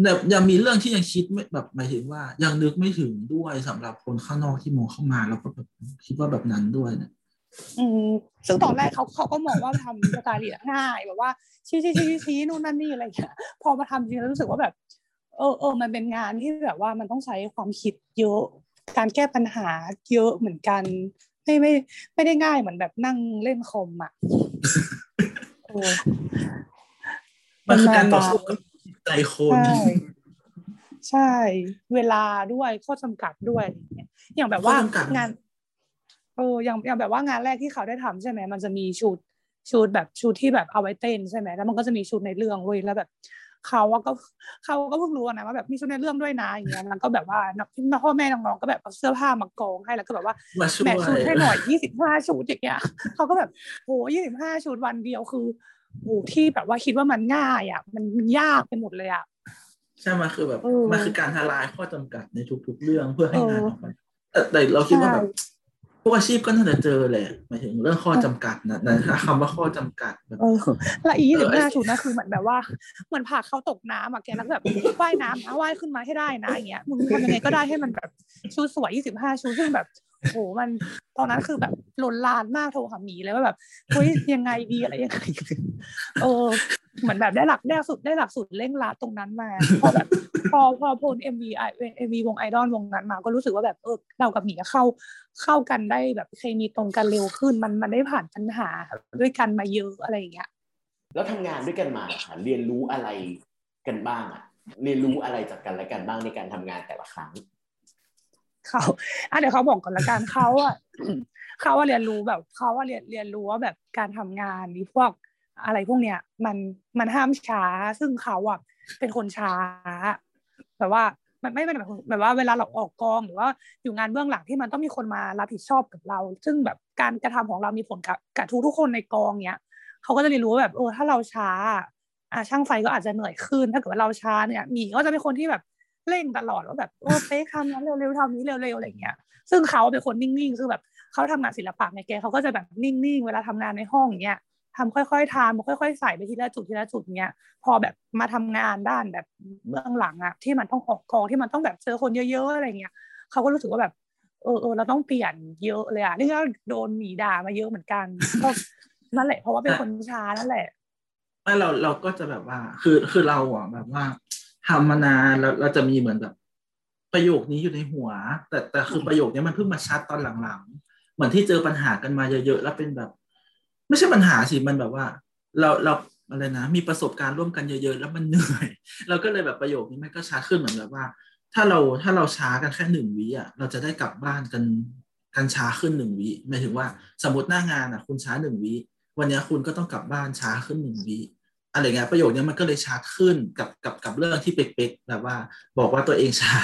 แบบยังมีเรื่องที่ยังคิดไม่แบบหมายถึงว่ายังนึกไม่ถึงด้วยสำหรับคนข้างนอกที่มองเข้ามา แล้วก็แบบคิดว่าแบบนั้นด้วยเนี่ย
อืมซึ่งตอนแรกเขาเขาก็มองว่าทำสไตล์ลีดง่ายแบบว่าชี้ชี้ชี้ชี้นู่นนั่นนี่อะไรอย่างเงี้ยพอมาทำจริงแล้วรู้สึกว่าแบบ เออเออมันเป็นงานที่แบบว่ามันต้องใช้ความคิดเยอะ การแก้ปัญหาเยอะเหมือนกันไม่ไม่ไม่ได้ง่ายเหมือนแบบนั่งเล่นคอมอะโอ้
มันคือการต่อสู้กับจิตใจคน
ใช่ใช่ เวลาด้วยข้อจำกัดด้วยอะไรอย่างเงี้ยอย่างแบบว่า
ข้อจำกัด
งาน เอออย่างอย่างแบบว่างานแรกที่เขาได้ทำใช่ไหมมันจะมีชุดชุดแบบชุดที่แบบเอาไว้เต้นใช่ไหมแล้วมันก็จะมีชุดในเรื่องเว้ยแล้วแบบเขาอะก็เขาก็เพิ่งรู้นะว่าแบบมีชุดในเรื่องด้วยนะอย่างเงี้ยแล้วก็แบบว่านักพ่อแม่น้องๆก็แบบเอาเสื้อผ้ามากองให้แล้วก็แบบว่า
มาช่ว
แม
ย
ทชุดให้หน่อยยี่สิบห้าชุดอย่างเงี้ยเขาก็แบบโหยี่สิบห้าชุดวันเดียวคือโหที่แบบว่าคิดว่ามันง่ายอะมันมันยากไปหมดเลยอะ
ใช่มันคือแบบ
เออ
มันคือการทลายข้อจำกัดในทุกๆเรื่องเพื่อให้
เออ
งานออกมาแต่แต่เราคิดว่าแบบ
ใช่
ทุ กอาชีพก็น่าจะเจอแหละหมายถึงเรื่องข้อจำกัดนะแต่ถ้าคำว่าข้อจำกัดแบบ
เออและอี
เอ
ยี่
อ
สิบ
ไอ้
ห้าชุดนะคือเหมือนแบบว่าเหมือนผลักเขาตกน้ำอะแกแล้วแบบว่ายน้ำนะว่ายขึ้นมาให้ได้นะอย่างเงี้ยมึงทำยังไงก็ได้ให้มันแบบชุดสวยยี่สิบห้าชุดซึ่งแบบ โหมันตอนนั้นคือแบบหลนลานมากโทรหาหมีเลยว่าแบบเฮ้ยยังไงดีอะไรยังไงเออเหมือนแบบได้หลักได้สุดได้หลักสูตรเร่งรัดตรงนั้นมาพอแบบพอพอพ้น MV ไอ MV วงไอดอลวงนั้นมา ก็รู้สึกว่าแบบเออเรากับหมีเข้าเข้ากันได้แบบเคมีตรงกันเร็วขึ้น มันมันได้ผ่านปัญหาด้วยกันมาเยอะอะไรอย่างเงี้ย
แล้วทำงานด้วยกันมาค่ะเรียนรู้อะไรกันบ้างอะเรียนรู้อะไรจากกันและกันบ้างในการทำงานแต่ละครั้ง
เขาอะเดี๋ยวเขาบอกก่อนละกันเขาอะเขาว่าเรียนรู้แบบเขาว่าเรียนเรียนรู้ว่าแบบการทำงานนี่พวกอะไรพวกเนี้ยมันมันห้ามช้า ซึ่งเขาอะเป็นคนช้าแบบว่ามันไม่เป็นแบบแบบว่าเวลาเราออกกองหรือว่าอยู่งานเบื้องหลังที่มันต้องมีคนมารับผิดชอบกับเรา ซึ่งแบบการกระทำของเรามีผลกับกับทุกทุกคนในกองเนี้ยเขาก็จะเรียนรู้ว่าแบบเออถ้าเราช้าอะช่างไฟก็อาจจะเหนื่อยขึ้น ถ้าเกิดว่าเราช้าเนี่ยหมีก็จะเป็นคนที่แบบ เร่งตลอดว่าแบบโอ้เป๊กทำนั้นเร็วๆทำนี้เร็วๆอะไรเงี้ย ซึ่งเขาเป็นคนนิ่งๆคือแบบเขาทำงานศิลปะไงแกเขาก็จะแบบนิ่งๆเวลาทำงานในห้องเนี้ยทำค่อยๆทำค่อยๆ ใส่ไปทีละจุดทีละจุดเนี้ยพอแบบมาทำงานด้านแบบเบื้องหลังอะที่มันต้องออกกองที่มันต้องแบบเจอคนเยอะๆอะไรเงี้ยเขาก็รู้สึกว่าแบบเออเออเราต้องเปลี่ยนเยอะเลยอะนี่ก็โดนหมีด่ามาเยอะเหมือนกันก็นั่นแหละเพราะว่าเป็นคนช้านั่นแหละ
ไม่เราเราก็จะแบบว่า คือคือเราอะแบบว่า ทำมานานแล้วเราจะมีเหมือนแบบ ประโยคนี้อยู่ในหัว แต่แต่คือประโยคนี้มันเพิ่งมาชัดตอนหลังๆ เหมือนที่เจอปัญหากันมาเยอะๆแล้วเป็นแบบ ไม่ใช่ปัญหาสิมันแบบว่า เราเราอะไรนะมีประสบการณ์ร่วมกันเยอะๆ แล้วมันเหนื่อย เราก็เลยแบบประโยคนี้มันก็ชัดขึ้นเหมือนแบบว่า ถ้าเราถ้าเราช้ากันแค่หนึ่งวิอะเราจะได้กลับบ้านกันกันช้าขึ้นหนึ่งวิหมายถึงว่าสมมติหน้างานอะ คุณช้าหนึ่งวิวันนี้คุณก็ต้องกลับบ้านช้าขึ้นหนึ่งวิ อะไรเงี้ยประโยคนี้มันก็เลยชัดขึ้นกับกับกับเรื่องที่เป๊กๆแบบว่าบอกว่าตัวเองช้า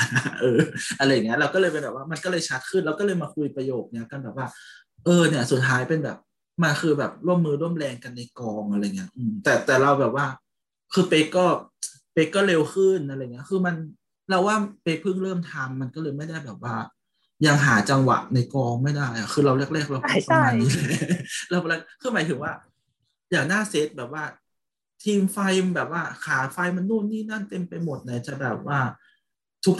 เอออะไรเงี้ยเราก็เลยเป็นแบบว่ามันก็เลยชัดขึ้นเราก็เลยมาคุยประโยคเนี้ยกันแบบว่า เออเนี่ยสุดท้ายเป็นแบบมาคือแบบร่วมมือร่วมแรงกันในกองอะไรเงี้ยอืมแต่แต่เราแบบว่า คือเป๊กก็เป๊กก็เร็วขึ้นอะไรเงี้ยคือมันเราว่าเป๊กเพิ่งเริ่มทำมันก็เลยไม่ได้แบบว่ายังหาจังหวะในกองไม่ได้อะคือเราแรกๆเราก็ประมาณนี้เลยเราคือหมายถึงว่า อย่างหน้าเซตแบบว่า ทีมไฟแบบว่าขาไฟมันนู่นนี่นั่นเต็มไปหมดเนี่ยจะแบบว่า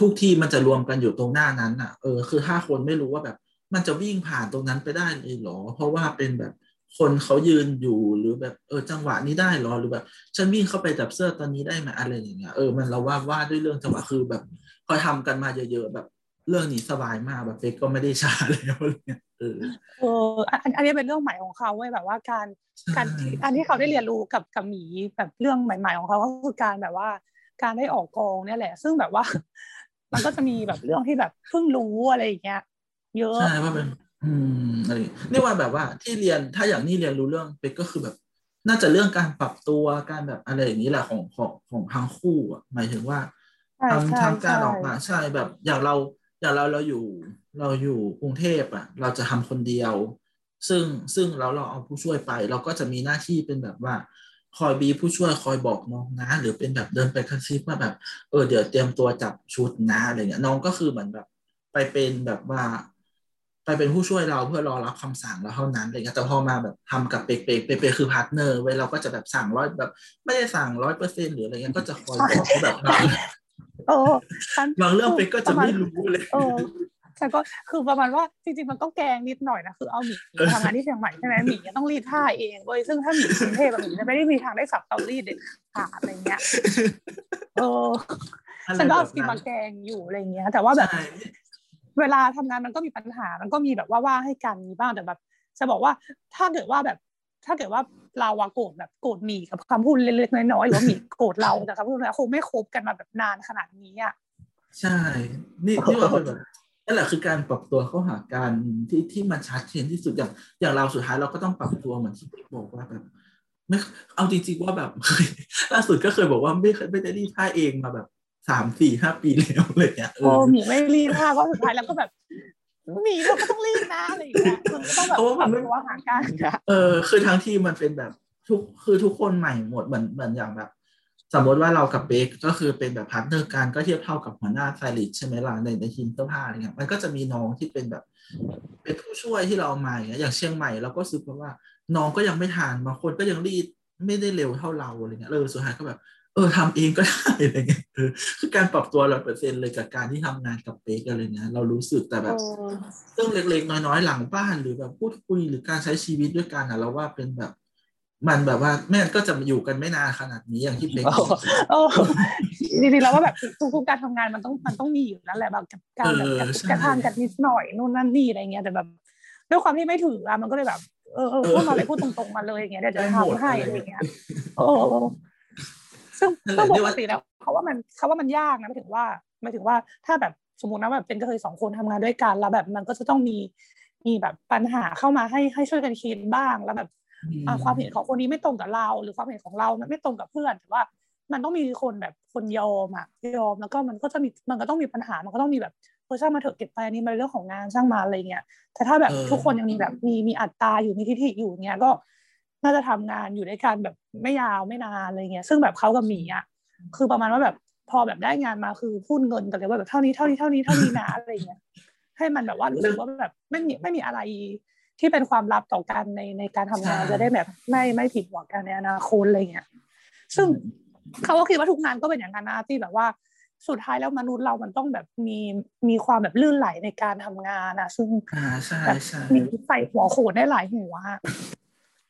ทุกๆทีมันจะรวมกันอยู่ตรงหน้านั้นอะเออคือห้าคนไม่รู้ว่าแบบ มันจะวิ่งผ่านตรงนั้นไปได้เลยหรอ เพราะว่าเป็นแบบคนเขายืนอยู่หรือแบบเออจังหวะนี้ได้หรอหรือแบบฉันวิ่งเข้าไปจับเสื้อตอนนี้ได้ไหมอะไรอย่างเงี้ยเออมันเราว่าว่าด้วยเรื่องจังหวะคือแบบพอทำกันมาเยอะๆแบบ เรื่องนี้สบายมากแบบเฟกก็ไม่ได้ช้าแล้วอะไรเงี้ยเออ
เอออันอันนี้เป็นเรื่องใหม่ของเขาเว้ยแบบว่าการการอันที่เขาได้เรียนรู้กับกับหมีแบบเรื่องใหม่ ๆ ของเขาก็คือการแบบว่า การได้ออกกองเนี่ยแหละ ซึ่งแบบว่า มันก็จะมีแบบเรื่องที่แบบเพิ่งรู้อะไรอย่างเงี้ย เยอะ
ใช่ว่าเป็นอืมอะไรนี่ว่าแบบว่าที่เรียนถ้าอย่างนี้เรียนรู้เรื่องเป็กก็คือแบบ น่าจะเรื่องการปรับตัวการแบบอะไรอย่างนี้แหละของของของทั้งคู่อะหมายถึงว่า
ใช่
ทั้ง
ใช่
ทั้งการ
ใช่
ออกมาใช่แบบอย่างเรา อย่างเราเราอยู่เราอยู่กรุงเทพอะ เราจะทำคนเดียว ซึ่งซึ่งแล้วเราเอาผู้ช่วยไป เราก็จะมีหน้าที่เป็นแบบว่า คอยบีผู้ช่วยคอยบอกน้องนะ หรือเป็นแบบเดินไปคันซิปว่าแบบ เออเดี๋ยวเตรียมตัวจับชุดนะอะไรเงี้ยน้องก็คือเหมือนแบบไปเป็นแบบว่า ไปเป็นผู้ช่วยเราเพื่อรอรับคำสั่งเราเท่านั้นอะไรเงี้ยแต่พอมาแบบทำกับเปกเปกเปกเปกคือ partner เว้ยเราก็จะแบบสั่งร้อยแบบ ไม่ได้สั่งร้อยเปอร์เซ็นต์หรืออะไรเงี้ยก็จะคอยบอกว่าแบบ
เออฉัน
บางเรื่องเปกก็จะไม่รู้เลย
เออฉันก็คือประมาณว่าจริงๆมันก็แกงนิดหน่อยนะคือเอาหมีมาทำงานที่เชียงใหม่ใช่ไหมหมีต้องรีดผ้าเองเว้ยซึ่งถ้าหมีกรุงเทพอะหมีจะไม่ได้มีทางได้จับเตารีดเด็ดขาดอะไรเงี้ยเออ
อะไร
ฉันก็
แบ
เอา
บ
สกิน
นั้
มานแกงอยู่อะไรเงี้ย แต่ว่าแบบ
ใช่
เวลาทำงานมันก็มีปัญหา มันก็มีแบบว่าว่าให้กันมีบ้างแต่แบบจะบอกว่าถ้าเกิดว่าแบบ ถ้าเกิดว่า เราอะโกรธแบบโกรธหมีกับคำพูดเล็กๆน้อยๆหรือว่าหมีโกรธเราแต่คำพูดนั้นคงไม่คบกันมาแบบนานขนาดนี้อะ
ใช่ นี่นี่ว่าเป็นแบบนั่นแหละคือการปรับตัวเข้าหากันที่ที่มันชัดเจนที่สุดอย่างอย่างเราสุดท้ายเราก็ต้องปรับตัวเหมือนที่พี่บอกว่าแบบไม่เอาจริงๆว่าแบบล่าสุดก็เคยบอกว่าไม่เคยไม่ได้รีดผ้าเองมาแบบสามสี่ห้าปีแล้วอะไรเงี้ยเอ
โอ้
อ
หมีไม่รีดผ้าเพราะสุดท้ายแล้วก็แบบห มีเราก็ต้องรีดนะอะไรอย่างเงี้ยมันก็ต้องแบบ
เพราะว่า
ป
มั
รับ
นไม่
ตัวหากันอะ
เออ คือทั้งที่มันเป็นแบบทุกคือทุกคนใหม่หมดเหมือนเหมือนอย่างแบบ สมมติว่าเรากับเบคก็คือเป็นแบบพาร์ทเนอร์กันก็เทียบเท่ากับหัวหน้าไซริชใช่ไหมล่ะในในทีมเสื้อผ้าอะไรเงี้ยมันก็จะมีน้องที่เป็นแบบ เป็นผู้ช่วยที่เราเอามาอย่างเงี้ยอย่างเชียงใหม่เราก็รู้สึกว่าน้องก็ยังไม่ทานบางคนก็ยังรีดไม่ได้เร็วเท่าเราอะไรเงี้ยเลยสุดท้ายก็แบบ เออทำเองก็ได้อะไรเงี้ยเออคือการปรับตัวร้อยเปอร์เซ็นเลยกับการที่ทำงานกับเบคอะไรเงี้ยเรารู้สึกแต่แบบ
เออ
เรื่องเล็กๆ น้อยๆ หลังบ้านหรือแบบพูดคุยหรือการใช้ชีวิตด้วยกันอะเราว่าเป็นแบบ มันแบบว่าแม่งั้นก็จะอยู่กันไม่นานขนาดนี้อย่างที่เบก
เออจริงๆแล้วว่าแบบทุกๆการทำงานมันต้องมันต้องมีอยู่นั่นแหละแบบการแบบกระทบกระทั่งกันนิดหน่อยนู่นนั่นนี่อะไรเงี้ยแต่แบบด้วยความที่ไม่ถืออะมันก็เลยแบบเออเออพูดมาเลยพูดตรงๆมาเลยอย่างเงี้ยเดี๋ยวจะทำให้อะไรเงี้ยเออ ซึ่งซึ่งปกติแล้วเขาว่ามันเขาว่ามันยากนะหมายถึงว่าหมายถึงว่าถ้าแบบสมมตินะแบบเป็นกระเทยสองคนทำงานด้วยกันแล้วแบบมันก็จะต้องมีมีแบบปัญหาเข้ามาให้ให้ช่วยกันคิดบ้างแล้วแบบอ่าความเห็นของคนนี้ไม่ตรงกับเรา หรือความเห็นของเราไม่ตรงกับเพื่อนแต่ว่ามันต้องมีคนแบบคนยอมอะยอมแล้วก็มันก็จะมีมันก็ต้องมีปัญหามันก็ต้องมีแบบเออช่างมาเถอะเก็บไปอันนี้มันเรื่องของงานช่างมาอะไรเงี้ยแต่ถ้าแบบทุกคนยังมีแบบมีมีอัตราอยู่มีทิฐิอยู่เงี้ยก็ น่าจะทำงานอยู่ด้วยกันแบบไม่ยาวไม่นานอะไรเงี้ย ซึ่งแบบเขากับหมีอะคือประมาณว่าแบบพอแบบได้งานมาคือพูดเงินกันเลยว่าแบบเท่านี้เท่านี้เท่านี้เท่านี้นะอะไรเงี้ยให้มันแบบว่ารู้สึกว่าแบบไม่มีไม่มีอะไรที่เป็นความลับต่อกันในในการทำงานจะได้แบบไม่ไม่ผิดหวังกันในอนาคตอะไรเงี้ยซึ่งเขาก็คิดว่าทุกงานก็เป็นอย่างนั้นนะที่แบบว่าสุดท้ายแล้วมนุษย์เรามันต้องแบบมีมีความแบบลื่นไหลในการทำงานนะซึ่ง
อ่าใช่ใช่
มีใส่หัวโขนได้หลายหัว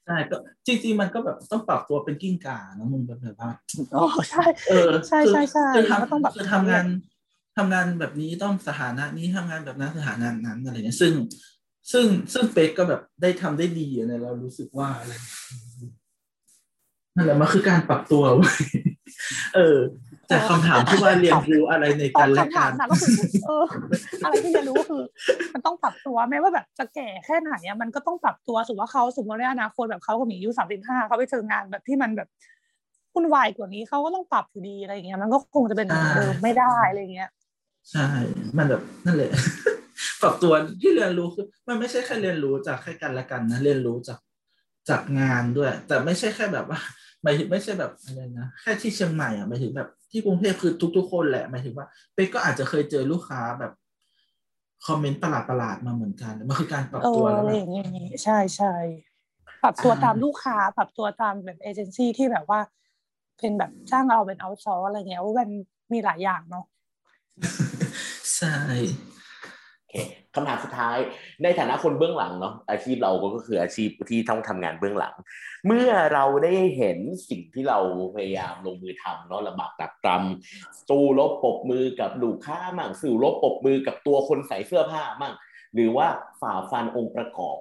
ใช่ก็จริงๆมันก็แบบต้องปรับตัวเป็นกิ้งก่านะมึงแบบแบบว่า
อ๋อใช่
เออ
ใช่ใช่ใช่
คือ
ก็
ทำ
ต้องแบบ
คือทำงานทำงานแบบนี้ต้องสถานะนี้ทำงานแบบนั้นสถานะนั้นอะไรเงี้ยซึ่งซึ่งซึ่งเป๊กก็แบบได้ทำได้ดีอะเนี่ยเรารู้สึกว่าอะไรนั่นแหละมันคือการปรับตัวเว้ยเออ แต่คำถามที่ว่าเรียนรู้อะไรใน
ตอ
การ
บ
และ
คำถา
กั
ม
น
นะก็คือเอออะไรที่เรียนรู้ก็คือ มันต้องปรับตัวแม้ว่าแบบจะแก่แค่ไหนอะมันก็ต้องปรับตัวสมมติว่าเขาสมมติว่าในอนาคตแบบเขาก็มีอายุสามสิบห้าเขาไปเจองานแบบที่มันแบบวุ่นวายกว่านี้เขาก็ต้องปรับอยู่ดีอะไรอย่างเงี้ย มันก็คงจะเป็นเหมือนเดิมไม่ได้อะไรอย่างเงี้ย
ใช่ มันแบบนั่นแหละปรับตัวที่เรียนรู้คือมันไม่ใช่แค่เรียนรู้จากแค่กันและกันนะเรียนรู้จากจากงานด้วย แต่ไม่ใช่แค่แบบว่า หมายถึงไม่ใช่แบบอะไรนะแค่ที่เชียงใหม่อะหมายถึงแบบที่กรุงเทพคือทุก ๆ คนแหละหมายถึงว่าเป๊กก็อาจจะเคยเจอลูกค้าแบบคอมเมนต์ประหลาดๆมาเหมือนกันมันคือการปรับ
เอ
ตัว
อ
แล้ว
อะไร
แบ
อบย่างเงี้ยใช่ใช่ปรับตัว
อ่า
ตามลูกค้า ปรับตัวตามแบบเอเจนซี่ที่แบบว่า เป็นแบบจ้างเราเป็นเอาซอร์อะไรเงี้ยว่ามันมีหลายอย่างเนาะ
ใช่
โอเค คำถามสุดท้ายในฐานะคนเบื้องหลังเนาะอาชีพเราก็คืออาชีพที่ต้องทำงานเบื้องหลัง เมื่อเราได้เห็นสิ่งที่เราพยายามลงมือทำเนาะลำบากตักตำสู้รบปบมือกับลูกค้ามั่งสู้รบปบมือกับตัวคนใส่เสื้อผ้ามั่งหรือว่าฝ่าฟันองค์ประกอบ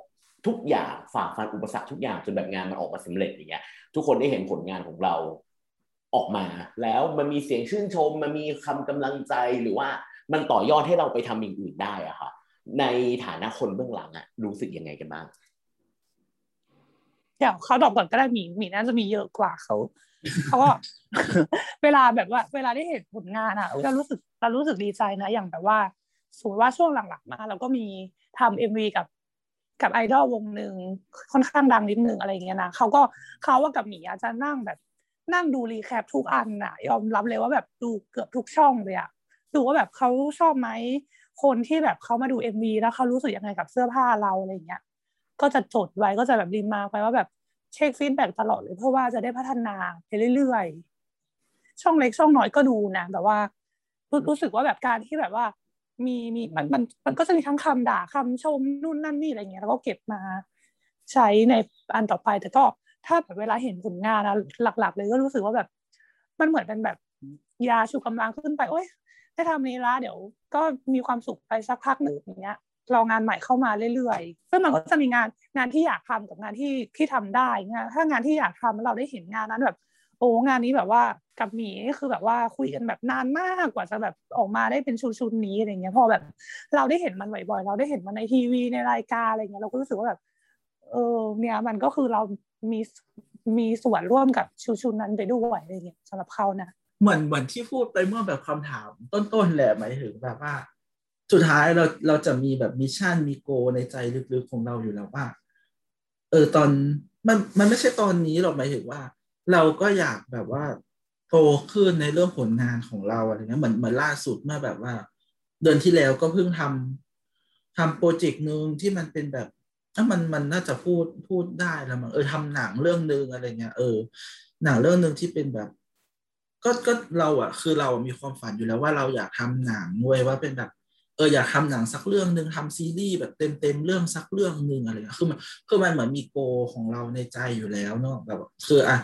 ทุกอย่างฝ่าฟันอุปสรรคทุกอย่างจนแบบงานมันออกมาสำเร็จอย่างเงี้ยทุกคนได้เห็นผลงานของเราออกมา แล้วมันมีเสียงชื่นชม มันมีคำกำลังใจหรือว่ามันต่อยอดให้เราไปทำอย่างอื่นได้อะค่ะ ในฐานะคนเบื้องหลังอะรู้สึกยังไงกันบ้าง
เดี๋ยวเขาตอบก่อนก็ได้หมีหมีน่าจะมีเยอะกว่าเขาเขาก็เวลาแบบว่า เวลาได้เห็นผลงานอะเรารู้สึกเรารู้สึกดีใจนะ อย่างแบบว่าสมมติว่าช่วงหลังๆมาเราก็มีทำเอ็มวีกับกับไอดอลวงหนึ่งค่อนข้างดังนิดหนึ่งอะไรเงี้ยนะเขาก็เขาว่ากับหมีอาจจะนั่งแบบนั่งดู react ทุกอันอะยอมรับเลยว่าแบบดูเกือบทุกช่องเลยอะดูว่าแบบเขาชอบไหม คนที่แบบเขามาดู MV แล้วเขารู้สึกยังไงกับเสื้อผ้าเราอะไรเงี้ย ก็จะจดไว้ก็จะแบบรีมาไว้ว่าแบบเช็ค feedback ตลอดเลยเพราะว่าจะได้พัฒนาไปเรื่อยๆ ช่องเล็กช่องน้อยก็ดูนะแต่ว่ารู้รู้สึกว่าแบบการที่แบบว่า มีมีมันมันมันก็จะมีทั้งคำด่าคำชมนู่นนั่นนี่อะไรเงี้ยแล้วก็เก็บมาใช้ในอันต่อไปแต่ก็ถ้าแบบเวลาเห็นผลงานนะหลัก ๆ เลยก็รู้สึกว่าแบบ มันเหมือนเป็นแบบยาชูกำลังขึ้นไปโอ๊ย ได้ทำนี้ละเดี๋ยวก็มีความสุขไปสักพักหนึ่งอย่างเงี้ยรองานใหม่เข้ามาเรื่อยๆ ซึ่งมันก็จะมีงานงานที่อยากทำกับงานที่ที่ทำได้งานถ้างานที่อยากทำเราได้เห็นงานนั้นแบบ โอ้งานนี้แบบว่ากับหมีคือแบบว่าคุยกันแบบนานมากกว่าจะแบบออกมาได้เป็นชุดๆนี้อะไรเงี้ยพอแบบ เราได้เห็นมันบ่อยๆเราได้เห็นมันในทีวีในรายการอะไรเงี้ยเราก็รู้สึกว่าแบบ เออเนี่ยมันก็คือเรามีมีส่วนร่วมกับชุดๆนั้นไปด้วยอะไรเงี้ยสำหรับเขานะ
เหมือนเหมือนที่พูดไปเมื่อแบบคำถามต้นๆแหละหมายถึงแบบว่า สุดท้ายเราเราจะมีแบบมิชชั่นมีโก ในใจลึกๆของเราอยู่แล้วว่า เออตอนมันมันไม่ใช่ตอนนี้หรอกหมายถึงว่า เราก็อยากแบบว่าโตขึ้นในเรื่องผลงานของเราอะไรเงี้ยเหมือนเหมือนล่าสุดเมื่อแบบว่า เดือนที่แล้วก็เพิ่งทำทำโปรเจกต์หนึ่งที่มันเป็นแบบถ้ามันมันน่าจะพูดพูดได้แล้วมั้งเออทำหนังเรื่องหนึ่งอะไรเงี้ยเออหนังเรื่องหนึ่งที่เป็นแบบ ก็ก็เราอะ คือเรามีความฝันอยู่แล้วว่าเราอยากทำหนังเว้ยว่าเป็นแบบเอออยากทำหนังสักเรื่องหนึ่งทำซีรีส์แบบเต็มเต็มเรื่องสักเรื่องหนึ่งอะไรเงี้ยคือมันคือมันเหมือนมีโกของเราในใจอยู่แล้วเนาะแบบคืออะ